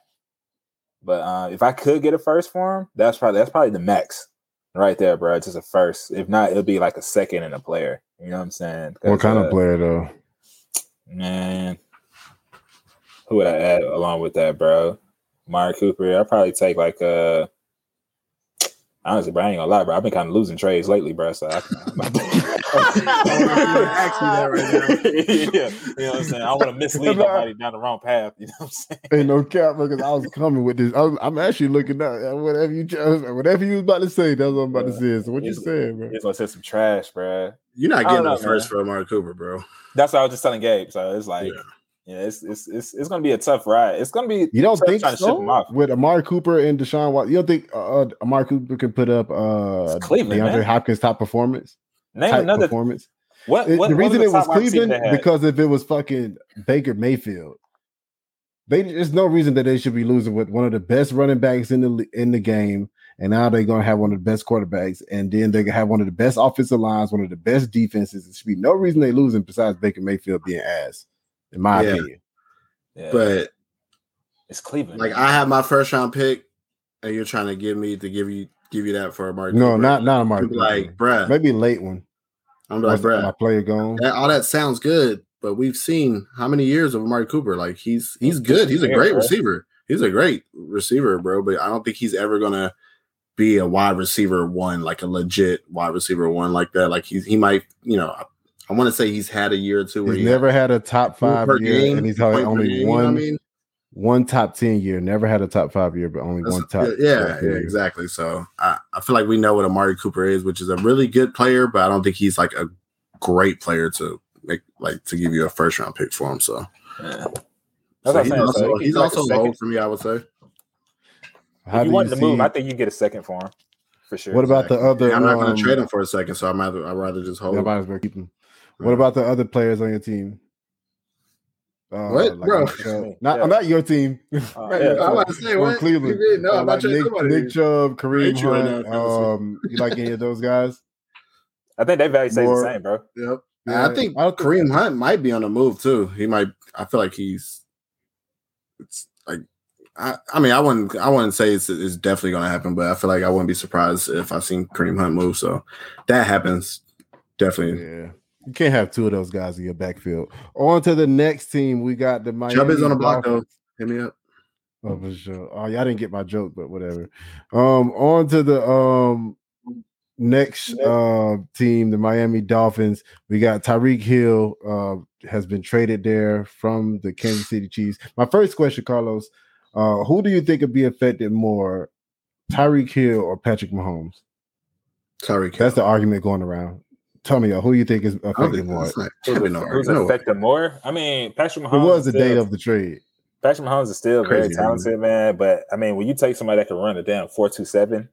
But uh, if I could get a first form, that's probably that's probably the max right there, bro. Just a first. If not, it'll be like a second and a player. You know what I'm saying? What kind uh, of player though? Man, who would I add along with that, bro? Amari Cooper. I'd probably take like uh honestly, bro, I ain't gonna lie, bro. I've been kind of losing trades lately, bro. So I, Ask me that right yeah, you know what I'm saying. I want to mislead nobody down the wrong path. You know what I'm saying? Ain't no cap because I was coming with this. I'm, I'm actually looking at at whatever you just, whatever you was about to say. That's what I'm about to say. So what you It's- saying, bro? He's gonna say some trash, bro. You're not getting don't no first man. for Amari Cooper, bro. That's what I was just telling Gabe. So it's like, Yeah. yeah, it's it's it's it's gonna be a tough ride. It's gonna be You don't think trying ship him so? off. With Amari Cooper and Deshaun Watson, you don't think uh, uh, Amari Cooper can put up uh, Cleveland, DeAndre man. Hopkins top performance? Name Type another performance. what, It- what the what reason the it was top wide receiver Cleveland because if it was fucking Baker Mayfield, they there's no reason that they should be losing with one of the best running backs in the in the game, and now they're gonna have one of the best quarterbacks, and then they're gonna have one of the best offensive lines, one of the best defenses. There should be no reason they losing besides Baker Mayfield being ass, in my Yeah. opinion. Yeah, But it's Cleveland. like. I have my first round pick, and you're trying to give me to give you give you that for Amari No, Cooper. not not Amari. I'm like, bruh. maybe late one. I'm like, my player gone. That, all that sounds good, but we've seen how many years of Amari Cooper. Like he's he's good. He's a great receiver. He's a great receiver, bro. But I don't think he's ever gonna be a wide receiver one, like a legit wide receiver one like that. Like he's he might, you know, I, I want to say he's had a year or two where He's he never had a top five year, game, and he's had point per only game, you know what one I mean, one top ten year. Never had a top five year, but only That's- one top. yeah, yeah, exactly. So I, I feel like we know what Amari Cooper is, which is a really good player, but I don't think he's like a great player to make like to give you a first round pick for him. So, Yeah. so That's what I'm he's saying. Also, if he's like also second- low for me, I would say. How if you want to move, I think you get a second for him for sure. What about the other? Yeah, I'm not going um, to trade him for a second, so I might I'd rather just hold. Yeah, him. might as well keep him. What about the other players on your team? Uh, What, bro? Chubb. Not, yeah. I'm not your team. Uh, Not yeah, I'm about to say what Cleveland. You did? No, Uh, I'm like not trading Nick, nobody. Nick Chubb, Kareem hate you right now, Hunt. um, you like any of those guys? I think they value stays More- the same, bro. Yep. Yeah, I think I Kareem Hunt might be on the move too. He might. I feel like he's. It's like, I. I mean, I wouldn't. I wouldn't say it's, it's definitely going to happen, but I feel like I wouldn't be surprised if I seen Kareem Hunt move. So that happens. Definitely. Yeah. You can't have two of those guys in your backfield. On to the next team. We got the Miami. Chubb is on the block though. Hit me up. Oh, for sure. Oh, y'all didn't get my joke, but whatever. Um, on to the um next uh team, the Miami Dolphins. We got Tyreek Hill uh has been traded there from the Kansas City Chiefs. My first question, Carlos, uh, who do you think would be affected more, Tyreek Hill or Patrick Mahomes? Sorry, That's the argument going around. Tell me, uh, who you think is affected more? that's not, Who's, can't no who's no way. affected more? I mean, Patrick Mahomes. Who was is the date of the trade? Patrick Mahomes is still Crazy, very talented, man. But I mean, when you take somebody that can run a damn four two seven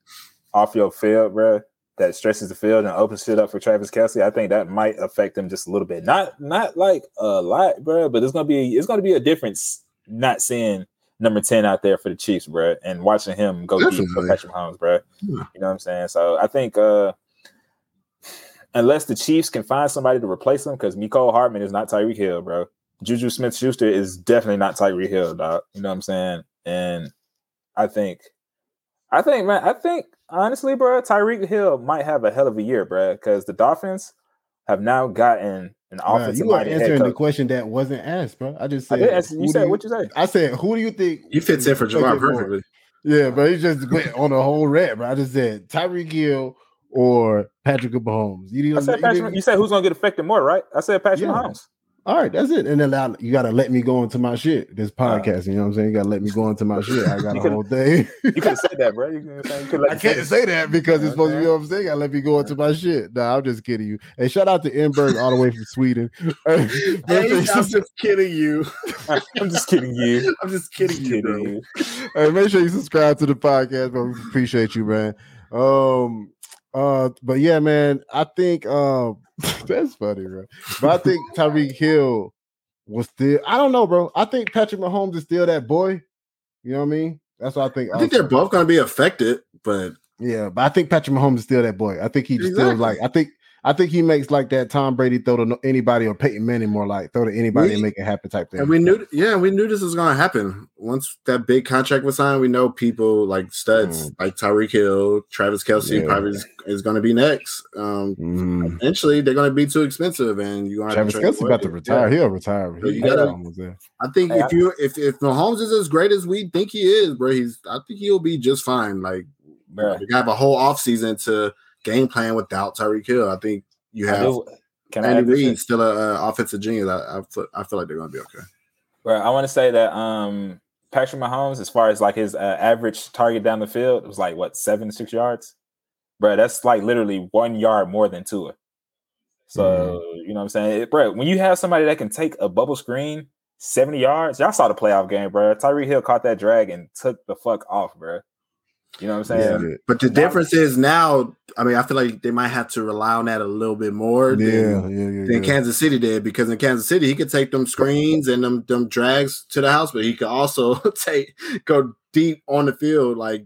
off your field, bro, that stretches the field and opens shit up for Travis Kelce, I think that might affect him just a little bit. Not not like a lot, bro, but it's gonna be it's gonna be a difference not seeing number 10 out there for the Chiefs, bro, and watching him go deep for Definitely. Patrick Mahomes, bro. Yeah. You know what I'm saying? So I think uh unless the Chiefs can find somebody to replace him, because Mecole Hardman is not Tyreek Hill, bro. Juju Smith Schuster is definitely not Tyreek Hill, dog. You know what I'm saying? And I think, I think, man, I think honestly, bro, Tyreek Hill might have a hell of a year, bro, because the Dolphins have now gotten an Wow, offensive you are answering the question that wasn't asked, bro. I just said. did answer, you who do what you say? I said, who do you think He fits in for affected Jamar more? perfectly. Yeah, but he just went on a whole rant, bro. I just said Tyreek Hill or Patrick Mahomes. You, I didn't- said you Patrick, didn't- you said who's gonna get affected more, right? I said Patrick Yeah. Mahomes. all right, that's it. And then now you gotta let me go into my shit. This podcast, you know what I'm saying? You gotta let me go into my shit. I got a whole thing. You could have said that, bro. You, know what I'm saying? You could've I can't say that because it's supposed to be Okay. what I'm saying. I let me go into my shit. Nah, I'm just kidding you. And shout out to Enberg all the way from Sweden. Hey, I'm just kidding you. I'm just kidding you. I'm just kidding Just you, bro. kidding you. hey, make sure you subscribe to the podcast, bro. We appreciate you, man. Um, uh, but yeah, man, I think um that's funny, bro. But I think Tyreek Hill was still, I don't know, bro. I think Patrick Mahomes is still that boy. You know what I mean? That's what I think. I think also. they're both going to be affected, but yeah, but I think Patrick Mahomes is still that boy. I think he just still like I think I think he makes like that Tom Brady throw to anybody or Peyton Manning more like throw to anybody We- and make it happen type thing. And we knew, yeah, we knew this was going to happen. Once that big contract was signed, we know people like studs like Tyreek Hill, Travis Kelce Yeah. probably is, is going to be next. Um, Mhm. eventually, they're going to be too expensive, and you're to Travis Kelce about to retire. He'll retire. So He- gotta- I think Hey, if you if if Mahomes is as great as we think he is, bro, he's I think he'll be just fine. Like Bruh. we have a whole offseason to game plan without Tyreek Hill. I think you have do- Can Andy Reid still a uh, offensive genius. I, I feel, I feel like they're going to be okay. Bro, I want to say that um Patrick Mahomes, as far as like his uh, average target down the field, it was like what seven six yards. Bro, that's like literally one yard more than Tua. So you know what I'm saying, It- bro. When you have somebody that can take a bubble screen seventy yards, y'all saw the playoff game, bro. Tyreek Hill caught that drag and took the fuck off, bro. You know what I'm saying? Yeah. But the difference is now, I mean, I feel like they might have to rely on that a little bit more Yeah, than, yeah, yeah, than yeah. Kansas City did because in Kansas City he could take them screens and them them drags to the house, but he could also take go deep on the field, like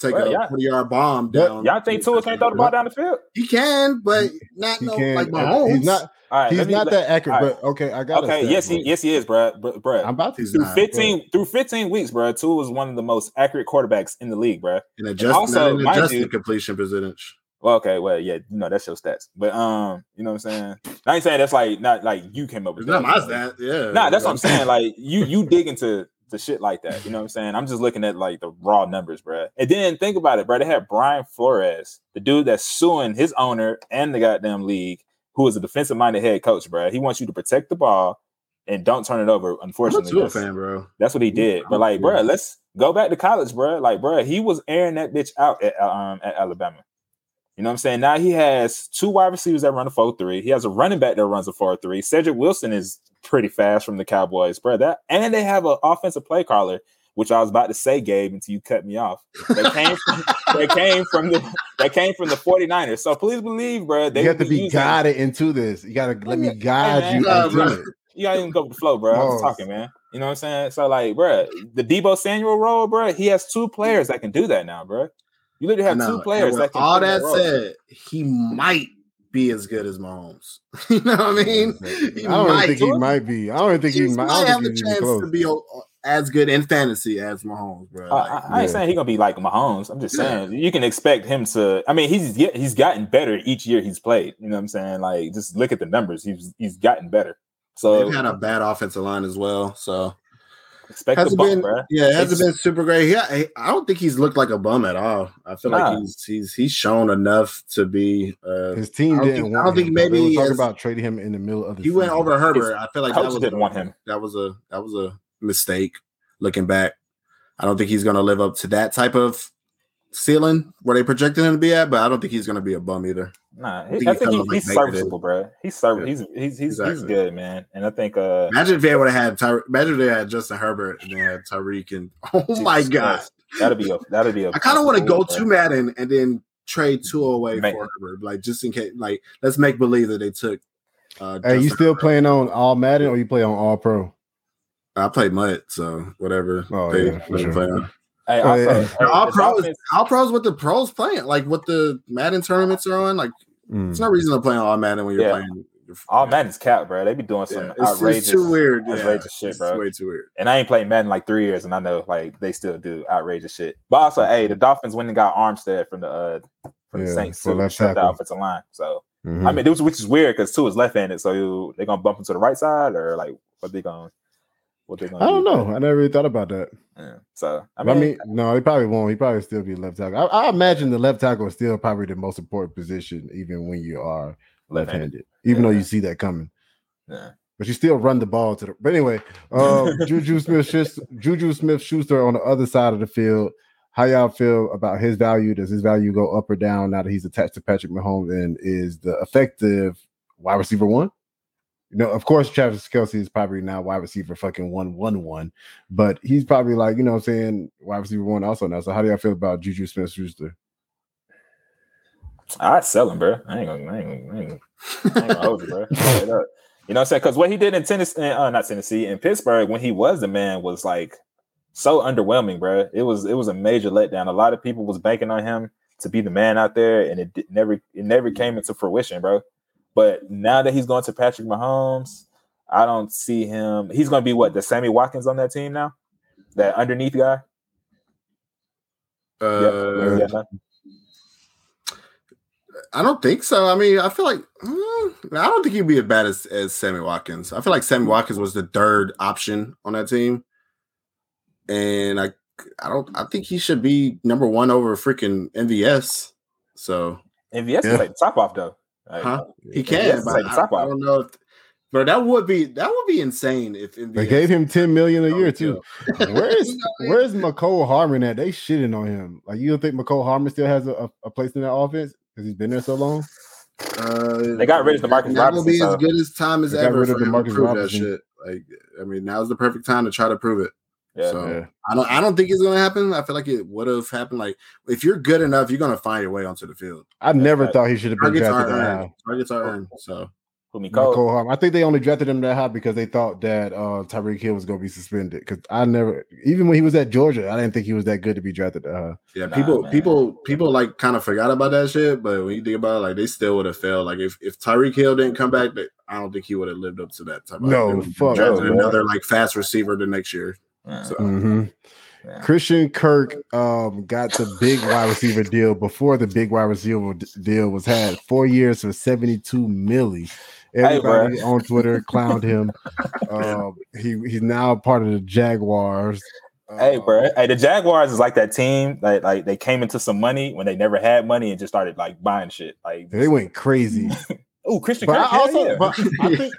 take Well, a yeah. 40 yard bomb down. Y'all think Tua can't throw the ball down the field? He can, but not He no, can. like Mahomes. He's not. All right, He's me- not let- that accurate. all right. But okay, I got. It. Okay, yes, he yes he is, bro. Bro, bro. I'm about to. He's through not. 15 through 15 weeks, bro. Tua was one of the most accurate quarterbacks in the league, bro. an adjust, also, not an adjusted you- completion percentage. Well, okay, well, yeah, you know that's your stats, but um, you know what I'm saying. I ain't saying that's like not like you came up with It's not that. my stat. Yeah, Nah, that's what I'm saying. Like you, you dig into the shit like that. You know what I'm saying? I'm just looking at like the raw numbers, bro. And then think about it, bro. They had Brian Flores, the dude that's suing his owner and the goddamn league, who is a defensive minded head coach, bro. He wants you to protect the ball and don't turn it over. Unfortunately, that's- fan, bro. that's what he did. But like, bro, let's go back to college, bro. Like, bro, he was airing that bitch out at um at Alabama. You know what I'm saying? Now he has two wide receivers that run a 4-3. He has a running back that runs a 4-3. Cedric Wilson is pretty fast from the Cowboys, bro. That and they have an offensive play caller, which I was about to say, Gabe, until you cut me off. They came from they came from the they came from the 49ers. So please believe, bro. They you have to be using- guided into this. You gotta let me guide man. you Nah, into bro. it. You gotta even go with the flow, bro. I'm just talking, man. You know what I'm saying? So, like, bro, the Deebo Samuel role, bro, he has two players that can do that now, bro. You literally have two players that can. all play that said, he might be as good as Mahomes. you know what I mean? He I don't might. think he might be. I don't think he, He might. I might don't have think the he's chance close. to be o- as good in fantasy as Mahomes, bro. I, I, I ain't Yeah. saying he's gonna be like Mahomes. I'm just Yeah. saying you can expect him to. I mean, he's he's gotten better each year he's played. You know what I'm saying? Like, just look at the numbers. He's he's gotten better. So They've had a bad offensive line as well, so expect the hasn't bump, been. bro. Yeah, it hasn't It's- been super great. Yeah, I- I don't think he's looked like a bum at all. I feel Nah. like he's he's he's shown enough to be. Uh, His team I don't didn't think- want I don't think him, bro. They maybe was talking about trading him in the middle of the season. he went over Herbert. I feel like that was didn't a, want him. That was a that was a mistake. Looking back, I don't think he's going to live up to that type of ceiling where they projected him to be at. But I don't think he's going to be a bum either. Nah, think I think he, in like he's serviceable, bro. He's serv- Yeah. he's he's he's, he's good, man. And I think uh Imagine if they would have had Ty- imagine if they had Justin Herbert and they had Tyreek and oh my god, That'd be a that'd be a. I kind of want to go bro. to Madden and then trade Tua away Man. for Herbert, like just in case. Like let's make believe that they took. Uh, Hey, you still Herbert. playing on all Madden or you play on all pro? I play MUT, so whatever. Oh, they, yeah, for sure. play on. Hey, Oh, also, yeah. hey, all pros, Dolphins- all pros, what the pros playing, like what the Madden tournaments are on. Like, Mm. there's no reason to play on all Madden when you're Yeah. playing. all Madden's cap, bro. They be doing some Yeah, it's, outrageous, it's too weird. Yeah, outrageous shit, it's bro. way too weird. And I ain't played Madden like three years, and I know like they still do outrageous shit. But also, hey, the Dolphins went and got Armstead from the uh from the Saints for to left shut the offensive line. So Mhm. I mean, this which is weird because Tua is left-handed, so they gonna bump him to the right side or like what they gonna what they gonna? I don't do? know. I never really thought about that. Yeah. So I I mean, mean, no, he probably won't. He probably still be left tackle. I, I imagine the left tackle is still probably the most important position, even when you are left-handed. Even though you see that coming, yeah. but you still run the ball to the. But anyway, uh, Juju Smith, Juju Smith Schuster on the other side of the field. How y'all feel about his value? Does his value go up or down now that he's attached to Patrick Mahomes? And is the effective wide receiver one? You know, of course, Travis Kelce is probably now wide receiver fucking one one one, but he's probably like, you know what I'm saying, wide receiver one also now. So how do y'all feel about Juju Smith Schuster? I'd sell him, bro. I ain't gonna, I ain't gonna, I ain't gonna, I ain't gonna hold you, bro. Up. You know what I'm saying? Because what he did in Tennessee, uh, not Tennessee, in Pittsburgh when he was the man was like so underwhelming, bro. It was it was a major letdown. A lot of people was banking on him to be the man out there, and it did, never it never came into fruition, bro. But now that he's going to Patrick Mahomes, I don't see him. He's going to be what the Sammy Watkins on that team now, that underneath guy. Uh, yeah, yeah. I don't think so. I mean, I feel like mm, I don't think he'd be as bad as, as Sammy Watkins. I feel like Sammy Watkins was the third option on that team, and I I don't I think he should be number one over freaking MVS. So MVS Yeah. is like top off though. Like, huh? He can, is but like I, I don't know. If, but that would be that would be insane if MVS They gave him 10 million a year Oh, too. Where's where's Mecole Hardman at? They shitting on him. Like you don't think Mecole Hardman still has a, a, a place in that offense because he's been there so long? Uh, They got rid of DeMarcus That will be so- as good as time as They got ever rid of for him to DeMarcus prove that shit. Like, I mean, now's the perfect time to try to prove it. Yeah. So Yeah. I don't, I don't think it's gonna happen. I feel like it would have happened. Like, if you're good enough, you're gonna find your way onto the field. I never right. thought he should have been Targets drafted that high. Targets are earned. So Who Mecole? I think they only drafted him that high because they thought that uh Tyreek Hill was going to be suspended. Because I never, even when he was at Georgia, I didn't think he was that good to be drafted that high. yeah, Nah, people, man. people, people like kind of forgot about that shit. But when you think about it, like they still would have failed. Like if if Tyreek Hill didn't come back, they, I don't think he would have lived up to that type. No, fuck drafted no, another like fast receiver the next year. So Mhm. Yeah. Christian Kirk um, got the big wide receiver deal before the big wide receiver deal was had. Four years for 72 milli. Everybody on Twitter clowned him. Um, he he's now part of the Jaguars. Hey, bro. Hey, the Jaguars is like that team that like they came into some money when they never had money and just started like buying shit. Like, They went crazy. oh, Christian But Kirk. I also, yeah. but I think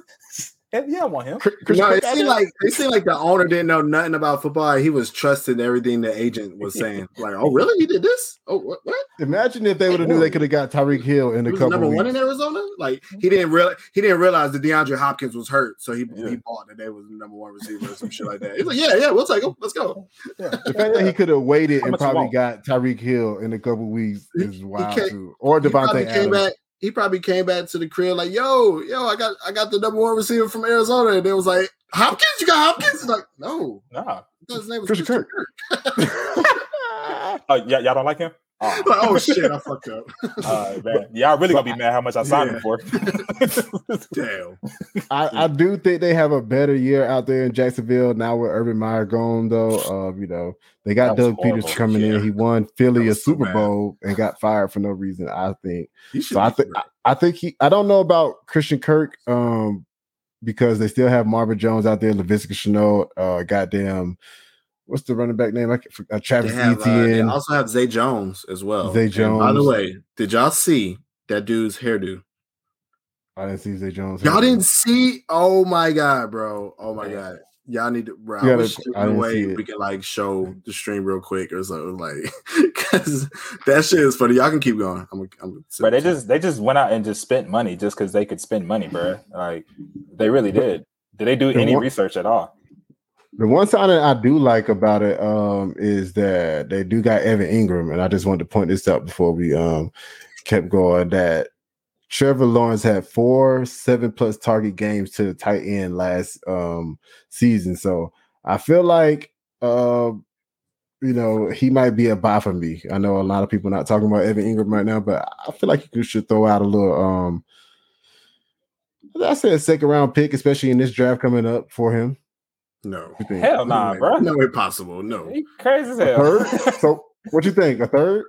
Eh, yeah, I want him. Christian no, Kirk it out seemed like it seemed like the owner didn't know nothing about football. He was trusting everything the agent was saying. Like, oh, really? He did this? Oh, what? what? imagine if they would have knew they could have got Tyreek Hill in He a couple number one in Arizona. Like he mm-hmm. didn't realize he didn't realize that DeAndre Hopkins was hurt, so he Yeah. he bought that they was the number one receiver or some shit like that. He's like, yeah, yeah, we'll take him. Let's go. The fact that he could have waited How and probably got Tyreek Hill in a couple weeks is wild too. Or He probably Davante came Adams. back. He probably came back to the crib like, yo, yo, I got I got the number one receiver from Arizona, and they was like, Hopkins, you got Hopkins? He's like, no, Nah. his name was Christian Kirk. Kirk. Oh, y- y'all don't like him? Oh, oh shit, I fucked up. uh, man. Y'all really gonna be mad how much I signed him for. Damn. I, I do think they have a better year out there in Jacksonville now with Urban Meyer gone though. Uh, you know they got That was Doug Pederson coming Yeah. in. He won Philly a was so Super bad. Bowl and got fired for no reason. I think so. I think I, I think he. I don't know about Christian Kirk um because they still have Marvin Jones out there, Laviska Shenault, uh, goddamn. What's the running back name? I can't, uh, They, Travis have, uh, they Etienne. also have Zay Jones as well. Zay And by the way, did y'all see that dude's hairdo? I didn't see Zay Jones. Y'all didn't see? Oh my god, bro! Oh my god, y'all need to. Bro, You I gotta- wish there I was a didn't way we can like show the stream real quick or something like because that shit is funny. Y'all can keep going. I'm. I'm But they just they just went out and just spent money just because they could spend money, bro. Like they really did. Did they do any research at all? The one sign that I do like about it um, is that they do got Evan Engram, and I just wanted to point this out before we um, kept going. That Trevor Lawrence had four seven plus target games to the tight end last um, season, so I feel like uh, you know he might be a buy for me. I know a lot of people not talking about Evan Engram right now, but I feel like you should throw out a little. Um, I said a second round pick, especially in this draft coming up for him. No. You think? Hell nah, bro. No way possible. No. He crazy as A hell. third? so what you think? A third?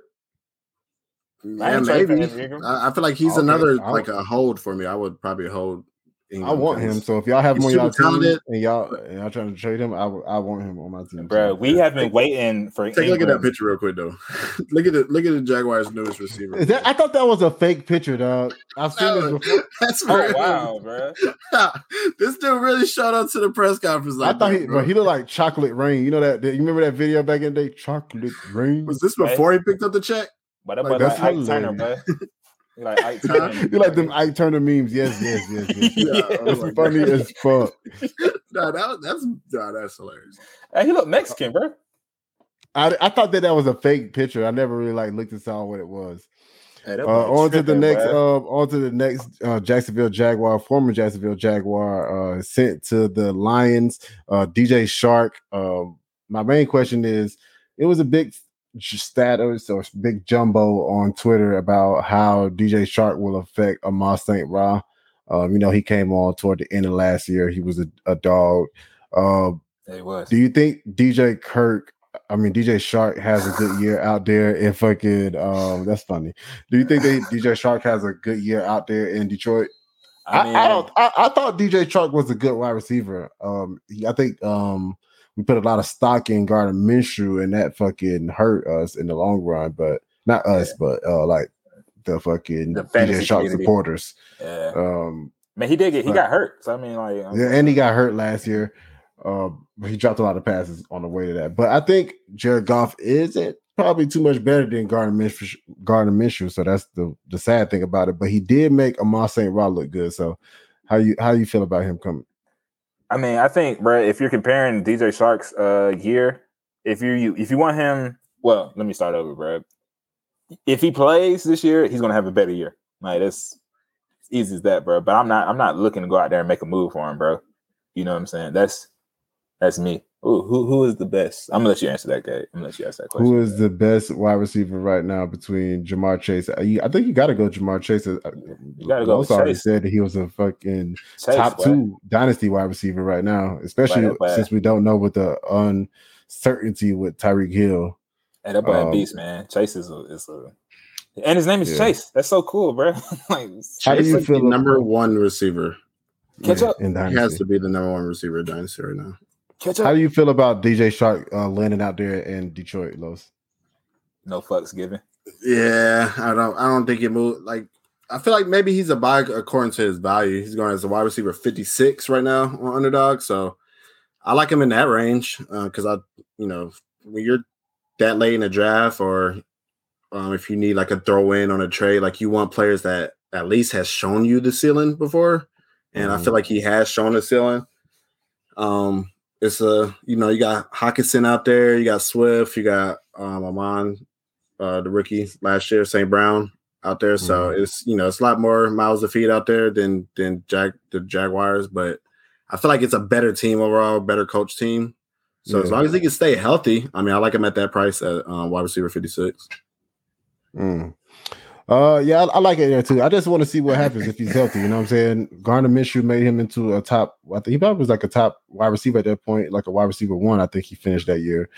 Yeah, ain't trading for maybe. I, I feel like he's Okay, another like a hold for me. I would probably hold. I Engram want him. So if y'all have him on y'all super team and y'all and y'all trying to trade him, I, I want him on my team. Bro, too. we have been waiting for Take a look at that picture real quick though. look at it. Look at the Jaguars' newest receiver. Is that, I thought that was a fake picture, dog. I've seen this before. That's Oh real. wow, bro. this dude really showed up to the press conference. I thought that, he, bro. but he looked like chocolate rain. You know that? You remember that video back in the day? Chocolate rain. was this before he picked up the check? But Like, boy like that's Ike Turner, bro. Hilarious. He like Ike Turner. you like them Ike Turner memes? Yes, yes, yes, yes. Yeah, That's my funny God. as fuck. No, that, that's no, that's hilarious. Hey, he looked Mexican, bro. I, I thought that that was a fake picture. I never really like looked inside what it was. Hey, Uh, on to the tripping, next. Uh, on to the next. Uh, Jacksonville Jaguar, former Jacksonville Jaguar, uh, sent to the Lions. Uh, DJ Chark. Uh, my main question is: It was a big status or big jumbo on Twitter about how DJ Chark will affect Amos St. Ra. Um, you know, he came on toward the end of last year. He was a, a dog. Uh, It was. do you think DJ Kirk, I mean DJ Chark has a good year out there in fucking um that's funny. Do you think that DJ Chark has a good year out there in Detroit? I, I mean, I don't I, I thought DJ Chark was a good wide receiver. Um he- I think um we put a lot of stock in Gardner Minshew and that fucking hurt us in the long run, but not us, but uh like the fucking The DJ Chark supporters. yeah. Um man, he did get he got hurt. So I mean, like, I'm- yeah, and he got hurt last year. Uh, he dropped a lot of passes on the way to that. But I think Jared Goff isn't probably too much better than Gardner Minshew. Gardner Minshew. So that's the the sad thing about it. But he did make Amon St. Rod look good. So how you how you feel about him coming? I mean, I think, bro, if you're comparing DJ Chark's uh year, if you you if you want him, well, let me start over, bro. If he plays this year, he's gonna have a better year. Like that's easy as that, bro. But I'm not I'm not looking to go out there and make a move for him, bro. You know what I'm saying? That's that's me. Ooh, who who is the best? I'm gonna let you answer that, guy. I'm gonna let you ask that question. Who is the best wide receiver right now between Ja'Marr Chase? I think you got to go Ja'Marr Chase. Uh, You gotta go with Los already Chase. said that he was a fucking Chase, top two dynasty wide receiver right now, especially since we don't know what the uncertainty with Tyreek Hill. Hey, that boy a Um, beast, man. Chase is a is a and his name is Yeah. Chase. That's so cool, bro. like How do you feel the number one receiver? Catch up. He has to be the number one receiver Dynasty right now. Catch How do you feel about DJ Chark uh, landing out there in Detroit, Los? No fucks given. Yeah, I don't. I don't think it moved. Like, I feel like maybe he's a buy according to his value. He's going as a wide receiver fifty six right now on underdog. So I like him in that range because I, you know, when you're that late in the draft, or um, if you need like a throw in on a trade, like you want players that at least has shown you the ceiling before, and I feel like he has shown the ceiling. Um, it's a you know you got Hockenson out there, you got Swift, you got um Amon, uh, the rookie last year, St. Brown out there. So it's you know it's a lot more miles to feed out there than than Jag the Jaguars, but I feel like it's a better team overall, better coach team. So as long as he can stay healthy, I mean, I like him at that price at um, wide receiver fifty six. Mm. Uh, yeah, I, I like it there too. I just want to see what happens if he's healthy. You know what I'm saying? Gardner Minshew made him into a top. I think he probably was like a top wide receiver at that point, like a wide receiver one. I think he finished that year.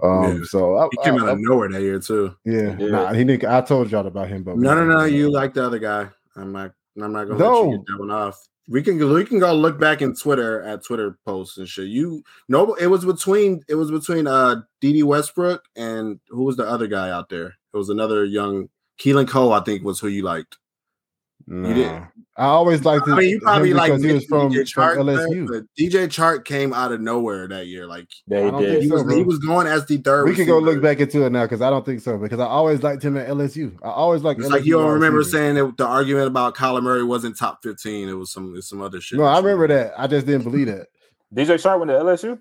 Um, Yeah. so I, He came I- out of nowhere that year too. yeah, Yeah. nah, he didn't. I told y'all about him, but No, no, no. You like the other guy. I'm not. I'm not gonna let you get that one off. We can we can go look back in Twitter at Twitter posts and shit. You no, it was between it was between uh Dede Westbrook and who was the other guy out there? It was another young Keelan Cole, I think, was who you liked. Nah. You didn't- I always liked. I mean, you probably like because he was from, DJ from LSU. but DJ Chark came out of nowhere that year. Like Yeah, I he don't did. he so, was he was going as the third. We can go look back into it now because I don't think so. Because I always liked him at LSU. I always liked. It's like you don't remember receivers. saying that the argument about Kyler Murray wasn't top fifteen. It was some it's some other shit. No, I remember that. I just didn't believe that. DJ Chark went to LSU.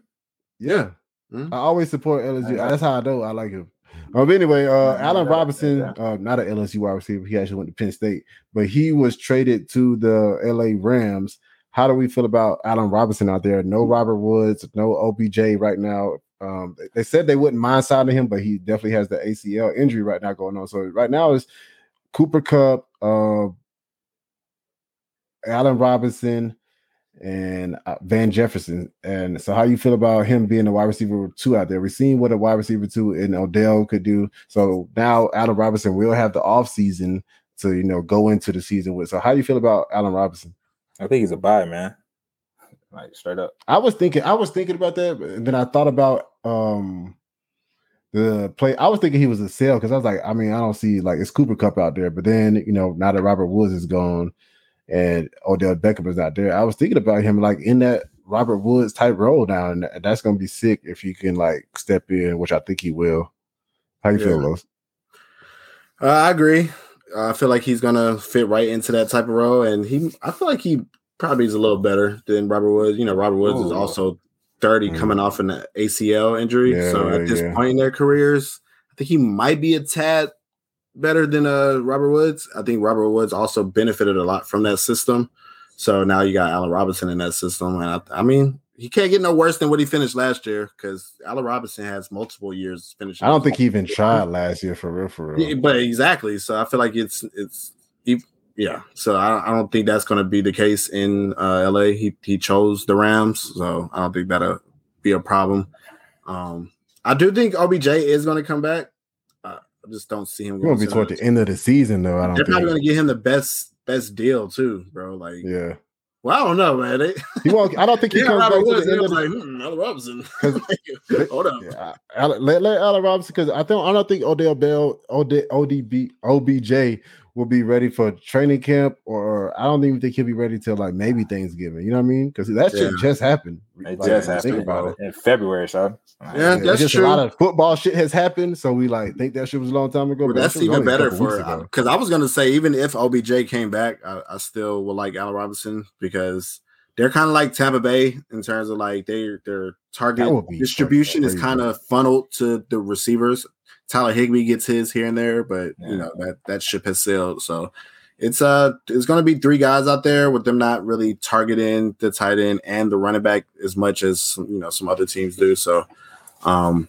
Yeah. Mhm. I always support LSU. That's how I know I like him. Um, but anyway, uh, Allen Robinson, uh, not an LSU wide receiver. He actually went to Penn State, but he was traded to the LA Rams. How do we feel about Allen Robinson out there? No Robert Woods, no OBJ right now. Um, they- they said they wouldn't mind signing him, but he definitely has the ACL injury right now going on. So right now is Cooper Kupp, uh, Allen Robinson, and uh, Van Jefferson. And so, how do you feel about him being a wide receiver two out there? We've seen what a wide receiver two in Odell could do. So now Allen Robinson will have the off season to you know go into the season with. So, how do you feel about Allen Robinson? I think he's a buy, man. Like straight up. I was thinking, I was thinking about that, and then I thought about um the play. I was thinking he was a sale because I was like, I mean, I don't see like it's Cooper Kupp out there, but then you know now that Robert Woods is gone and Odell Beckham is not there, I was thinking about him like in that Robert Woods type role now, and that's gonna be sick if he can like step in, which I think he will. How you feel, Yeah. Los? Uh, I agree. I feel like he's gonna fit right into that type of role, and he. I feel like he probably is a little better than Robert Woods. You know, Robert Woods is also thirty, Mm. coming off an ACL injury. Yeah, so at this yeah. point in their careers, I think he might be a tad better than uh Robert Woods. I think Robert Woods also benefited a lot from that system. So now you got Allen Robinson in that system, and I, I mean, he can't get no worse than what he finished last year because Allen Robinson has multiple years finishing. I don't think he even tried last year for real, for real. Yeah, but exactly. So I feel like it's it's yeah. So I, I don't think that's going to be the case in uh, LA. He he chose the Rams, so I don't think that'll be a problem. Um, I do think OBJ is going to come back. I just don't see him. Gonna be to toward the end of the season, though. I don't They're probably think. going to get him the best best deal too, bro. Like, Yeah, well, I don't know, man. They, he won't. I don't think he yeah, comes back Robert to the end was of the like, hmm, Allen Robinson. Like, Hold up. Yeah, let, let Allen Robinson because I think I don't think Odell Bell, OD, ODB, OBJ will be ready for training camp, or I don't even think he'll be ready till like maybe Thanksgiving. You know what I mean? Because that shit Yeah. just happened. It Like, just think happened about it. in February, so Yeah, it's that's just true. a lot of football shit has happened, so we like think that shit was a long time ago. Well, but that that's even better for ago. Uh, because I was gonna say even if OBJ came back, I, I still would like Allen Robinson because they're kind of like Tampa Bay in terms of like they their target That would be distribution is kind of funneled to the receivers. Tyler Higbee gets his here and there, but Yeah. you know that that ship has sailed. So it's uh it's gonna be three guys out there with them not really targeting the tight end and the running back as much as you know some other teams do. So um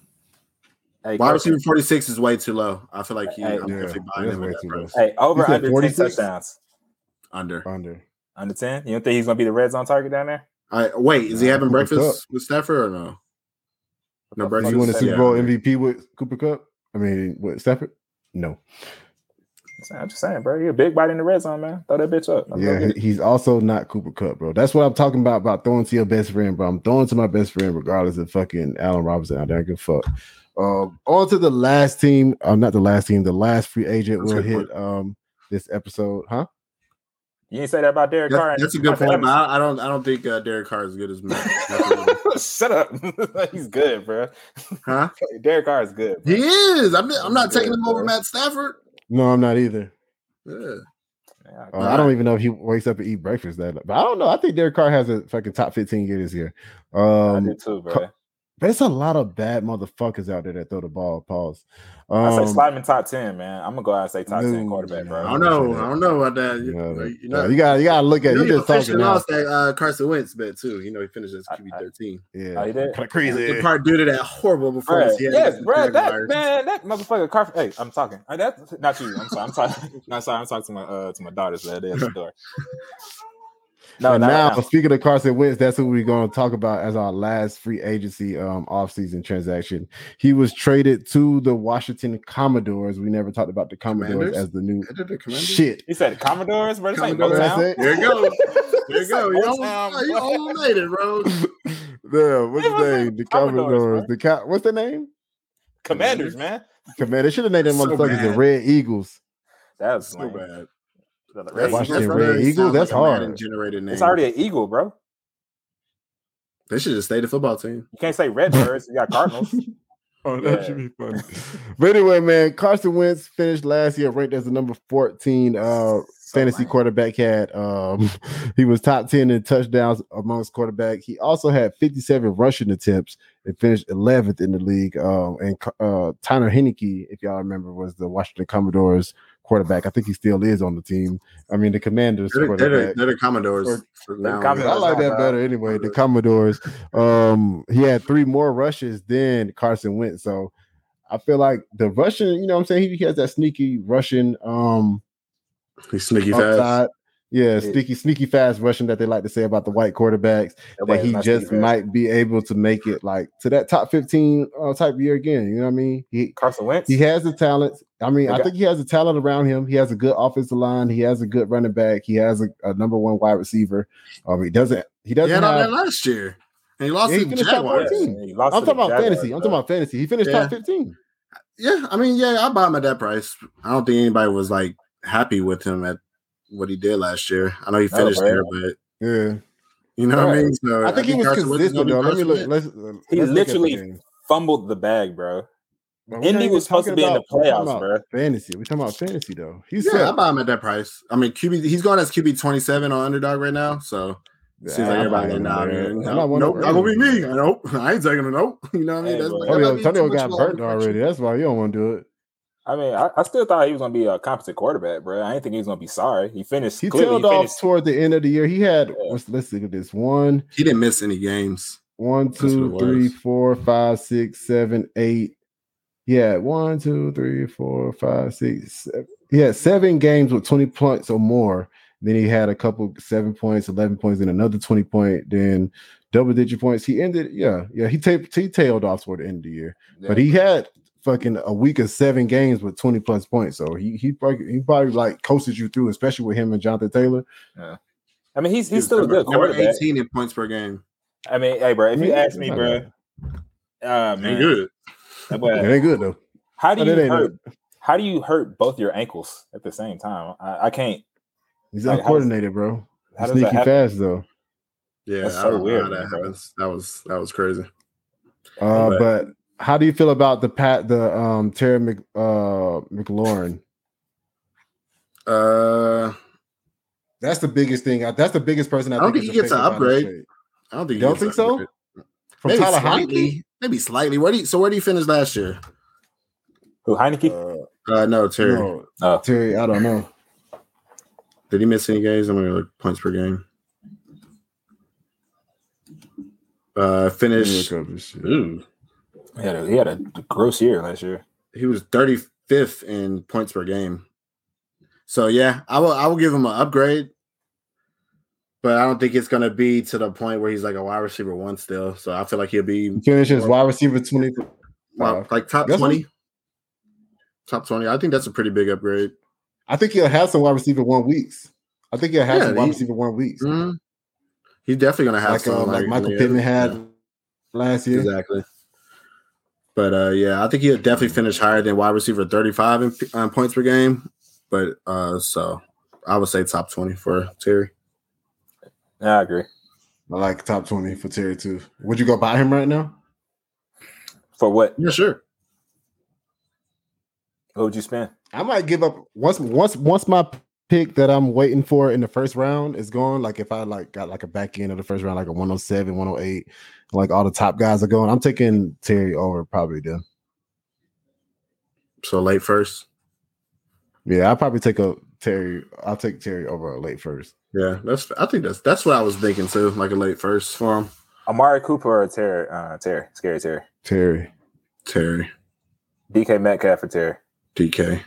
hey, wide receiver 46 is way too low. I feel like he, Hey, I'm Yeah, buying him way that too low. hey, over You under 46? 10 touchdowns. Under. Under. Under 10? You don't think he's gonna be the red zone target down there? All right, wait, is he having breakfast with Stafford or no? No Fuck breakfast. Did he win the Super? Bowl MVP with Cooper Kupp? I mean, with Stafford? No. I'm just saying, bro. You're a big bite in the red zone, man. Throw that bitch up. Let's Yeah, get it. he- he's also not Cooper Kupp, bro. That's what I'm talking about about throwing to your best friend, bro. I'm throwing to my best friend regardless of fucking Allen Robinson. I don't give a fuck. Um, on to the last team. Um, not the last team. The last free agent That's will hit um this episode, huh? You didn't say that about Derek Carr. That's, that's a good point, but I, I don't. I don't think uh, Derek Carr is as good as Matt. Shut up. He's good, bro. huh? Derek Carr is good. bro. He is. I'm. I'm not Good, taking him over bro. Matt Stafford. No, I'm not either. Yeah. Yeah, Uh, I don't even know if he wakes up and eat breakfast that, but I don't know. I think Derek Carr has a fucking top 15 year this year. I Um, do too, bro. Ca- but it's a lot of bad motherfuckers out there that throw the ball. Pause. I say Um, slide him in top 10, man. I'm gonna go out and say top 10 quarterback, bro. I don't know. I don't know about that. You, Yeah, you yeah, know, you got you got to look at you know, you he just talking officially now. lost that uh, Carson Wentz bet too. You know, he finished as QB I- I- 13. Yeah, Oh, he did? Kinda crazy. In part due to that horrible Bro, performance. he yes, against the bro. That Jaguars. man, that motherfucker. Car- hey, I'm talking. That's not you. I'm sorry. I'm talking. no, sorry. I'm talking to my uh to my daughters the other day at the door. No, and now, now. speaking of Carson Wentz, that's who we're going to talk about as our last free agency um offseason transaction. He was traded to the Washington Commodores. We never talked about the Commodores Commanders? as the new They did the shit. He said Commodores, bro. This ain't Commodores, that's it. There you go. There you It's go. like You Motown, almost, you boy. almost made it, bro. Yeah, what's It the the name? The Commodores, Commodores. bro. The co- what's the name? Commanders, man. Commander. They should have named them So motherfuckers the. Red Eagles. That's was So lame. bad. The That's- Red Washington Eagles, Red bro. literally Eagles, sounds that's like hard. Madden-generated name. It's already an eagle, bro. They should just stay the football team. You can't say Redbirds. You got Cardinals. Oh, that should be funny. but anyway, man, Carson Wentz finished last year ranked as the number 14 uh fantasy lame. quarterback had um he was top 10 in touchdowns amongst quarterback. He also had 57 rushing attempts and finished 11th in the league. Um and uh Tyler Heinicke, if y'all remember, was the Washington Commodores quarterback. I think he still is on the team. I mean the commanders They're, the- they're, quarterback. they're the Commodores. Or- for now. Commodores. I like that better anyway. The Commodores. Um, he had three more rushes than Carson Wentz. So I feel like the Russian, you know what I'm saying? He has that sneaky Russian um He's sneaky fast. upside. Yeah, Yeah. sneaky, sneaky fast rushing that they like to say about the white quarterbacks. That That boy is he just might be able to make it like to that top 15 uh, type year again. You know what I mean? He Carson Wentz. he has the talent. I mean, I think he has the talent around him. He has a good offensive line. He has a good running back. He has a, a number one wide receiver. Um, he doesn't. He He doesn't had all have. that last year. And he lost Yeah, he to the finished top Jaguars. 14. He lost I'm talking about Jaguars, fantasy. I'm talking about fantasy. He finished Yeah. top 15. Yeah, I mean, yeah, I bought him at that price. I don't think anybody was like happy with him at what he did last year. I know he finished bro. there, but Yeah, you know what I mean. So I think he was Carson consistent though. Let me look. Let's. uh, He let's look at the literally. Fumbled the bag, bro. But Indy was supposed to talking be in the about- we're talking playoffs, about bro. Fantasy. We're talking about fantasy though. He's Yeah, I buy him at that price. I mean, QB, he's going as QB twenty seven on underdog right now. So Yeah, seems like I'm everybody not getting going out there. here. I'm Nope, not one nope, of not gonna be me. Nope, I ain't taking a nope. You know what I mean? Hey, That's bro. that Antonio, might be too Antonio got burnt already. That's why you don't want to do it. I mean, I, I still thought he was gonna be a competent quarterback, bro. I didn't think he was gonna be sorry. He finished. He clearly, tailed he off finished. toward the end of the year. He had Yeah. let's, let's look at this one, He didn't miss any games. One, two, three, four, five, six, seven, eight. what it two, three, was. four, five, six, seven, eight. Yeah, one, two, three, four, five, six. Seven. He had seven games with 20 points or more. Then he had a couple seven points, 11 points, and another 20 point, then double digit points. He ended, yeah, yeah. He, ta- he tailed off toward the end of the year, but he had fucking a week of seven games with 20 plus points. So he he probably, he probably like coasted you through, especially with him and Jonathan Taylor. Yeah. I mean, he's he's still a good number quarterback. 18 in points per game. I mean, hey, bro, if you ask me, bro, uh, Ain't man, good. that boy- It ain't good though. how do you it ain't hurt? How do you hurt both your ankles at the same time? I, I can't. He's Like, how does- uncoordinated, bro. How He's does that sneaky fast though. Yeah, That's I so don't know weird, how that man, bro. happens. That was that was crazy. Uh, But- but how do you feel about the pat the um Terry Mc, uh McLaurin? Uh, That's the biggest thing. That's the biggest person I, I don't think, think is he gets an affected by this upgrade. I don't think. he Don't think so? good. From Maybe Tyler Heinicke? slightly. Maybe slightly. Where do you, so where do you finish last year? Who Heinicke? Uh, Uh, no, Terry. no, oh, Terry, I don't know. Did he miss any games? I'm gonna look points per game. Uh, Let me finished. look up this shit. Ooh, he had a he had a gross year last year. he was 35th in points per game. So yeah, I will. I will give him an upgrade, but I don't think it's gonna be to the point where he's like a wide receiver one still. So I feel like he'll be He finishes wide receiver 20. well, like top That's twenty. Top twenty. I think that's a pretty big upgrade. I think he'll have some wide receiver one weeks. I think he'll have Yeah, some wide he- receiver one weeks. Mhm. He's definitely gonna have Like, some uh, like Michael Pittman had yeah. last year. Exactly. But uh, yeah, I think he'll definitely finish higher than wide receiver 35 in um, points per game. But uh, so I would say top 20 for Terry. Yeah, I agree. I like top 20 for Terry too. Would you go buy him right now? For what? Yeah, sure. What would you spend? I might give up once once once my pick that I'm waiting for in the first round is gone. Like if I like got like a back end of the first round, like a 107, 108, like all the top guys are going. I'm taking Terry over probably then. So late first. Yeah, I'll probably take a Terry. I'll take Terry over a late first. Yeah, that's. I think that's that's what I was thinking too, like a late first for him. Amari Cooper or Terry? Uh, Terry, scary Terry. Terry. Terry, DK Metcalf for Terry. DK,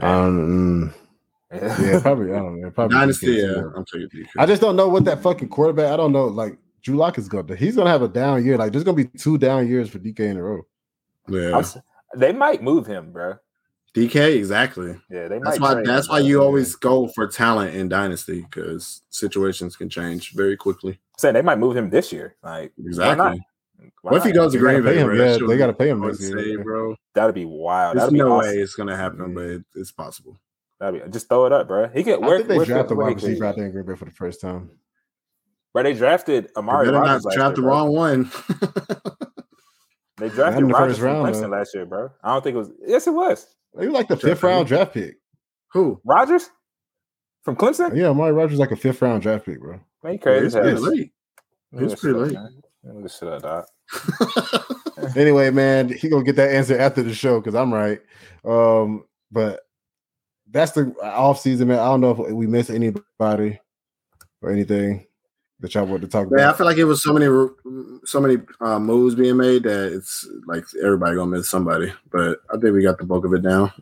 Um, yeah, probably. I don't know. Probably Dynasty. DK Yeah. I'm taking DK. I just don't know what that fucking quarterback. I don't know. Like Drew Lock is going to. He's going to have a down year. Like there's going to be two down years for DK in a row. yeah, I'm they might move him, bro. DK exactly. Yeah, they That's why. That's him, why bro. you always go for talent in dynasty because situations can change very quickly. saying they might move him this year. Like Exactly. Why? Why What if he not? goes to They gotta Green Bay? pay him, bro? yeah, That shit they would gotta be pay him next year. insane, bro. That'd be wild. There's That'd be no awesome. way it's gonna happen, but it, it's possible. That'd be just throw it up, bro. He could. I Where, think they where, drafted where wide receiver out there in Green Bay for the first time. Bro, they drafted You Amari better Rodgers not draft year, the bro. wrong one. They drafted in the Rodgers from round, Clemson last year, bro. I don't think it was. Yes, it was. He was like the fifth round draft pick. Who? Rodgers from Clemson. Yeah, Amari Rodgers like a fifth round draft pick, bro. Man, you crazy. It's pretty late. Let me It's look pretty shit up, late. man. Let me look shit up. Anyway, man, he gonna get that answer after the show because I'm right. Um, but that's the off season, man. I don't know if we missed anybody or anything that y'all want to talk Yeah, I feel like it was so many, so many uh, moves being made that it's like everybody gonna miss somebody. But I think we got the bulk of it down.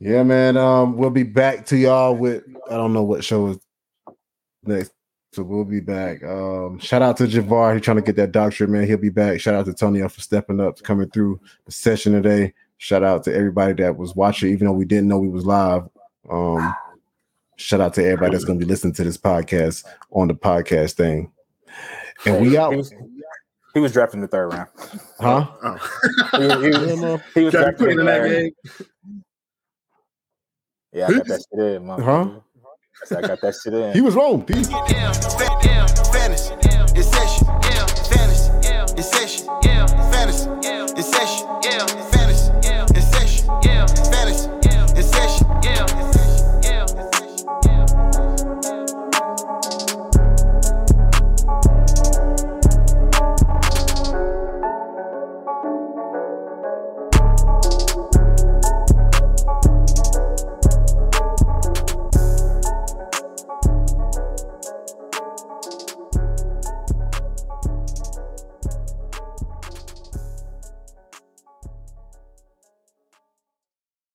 Yeah, man. Um, we'll be back to y'all with I don't know what show is next. So we'll be back. Um, shout out to Javar. He's trying to get that doctorate, man. He'll be back. Shout out to Tony for stepping up, coming through the session today. Shout out to everybody that was watching, even though we didn't know we was live. Um, shout out to everybody that's gonna be listening to this podcast on the podcast thing. And we He out, was, he was drafted in the third round. huh? Oh. He, he was, he was drafted in the that third. game. Yeah, I got that shit in, motherfucker. Huh? I got that shit in. He was wrong. Peace. Yeah, fa- yeah, fantasy, it's session. Yeah, fantasy, it's session. Yeah, fantasy, it's session.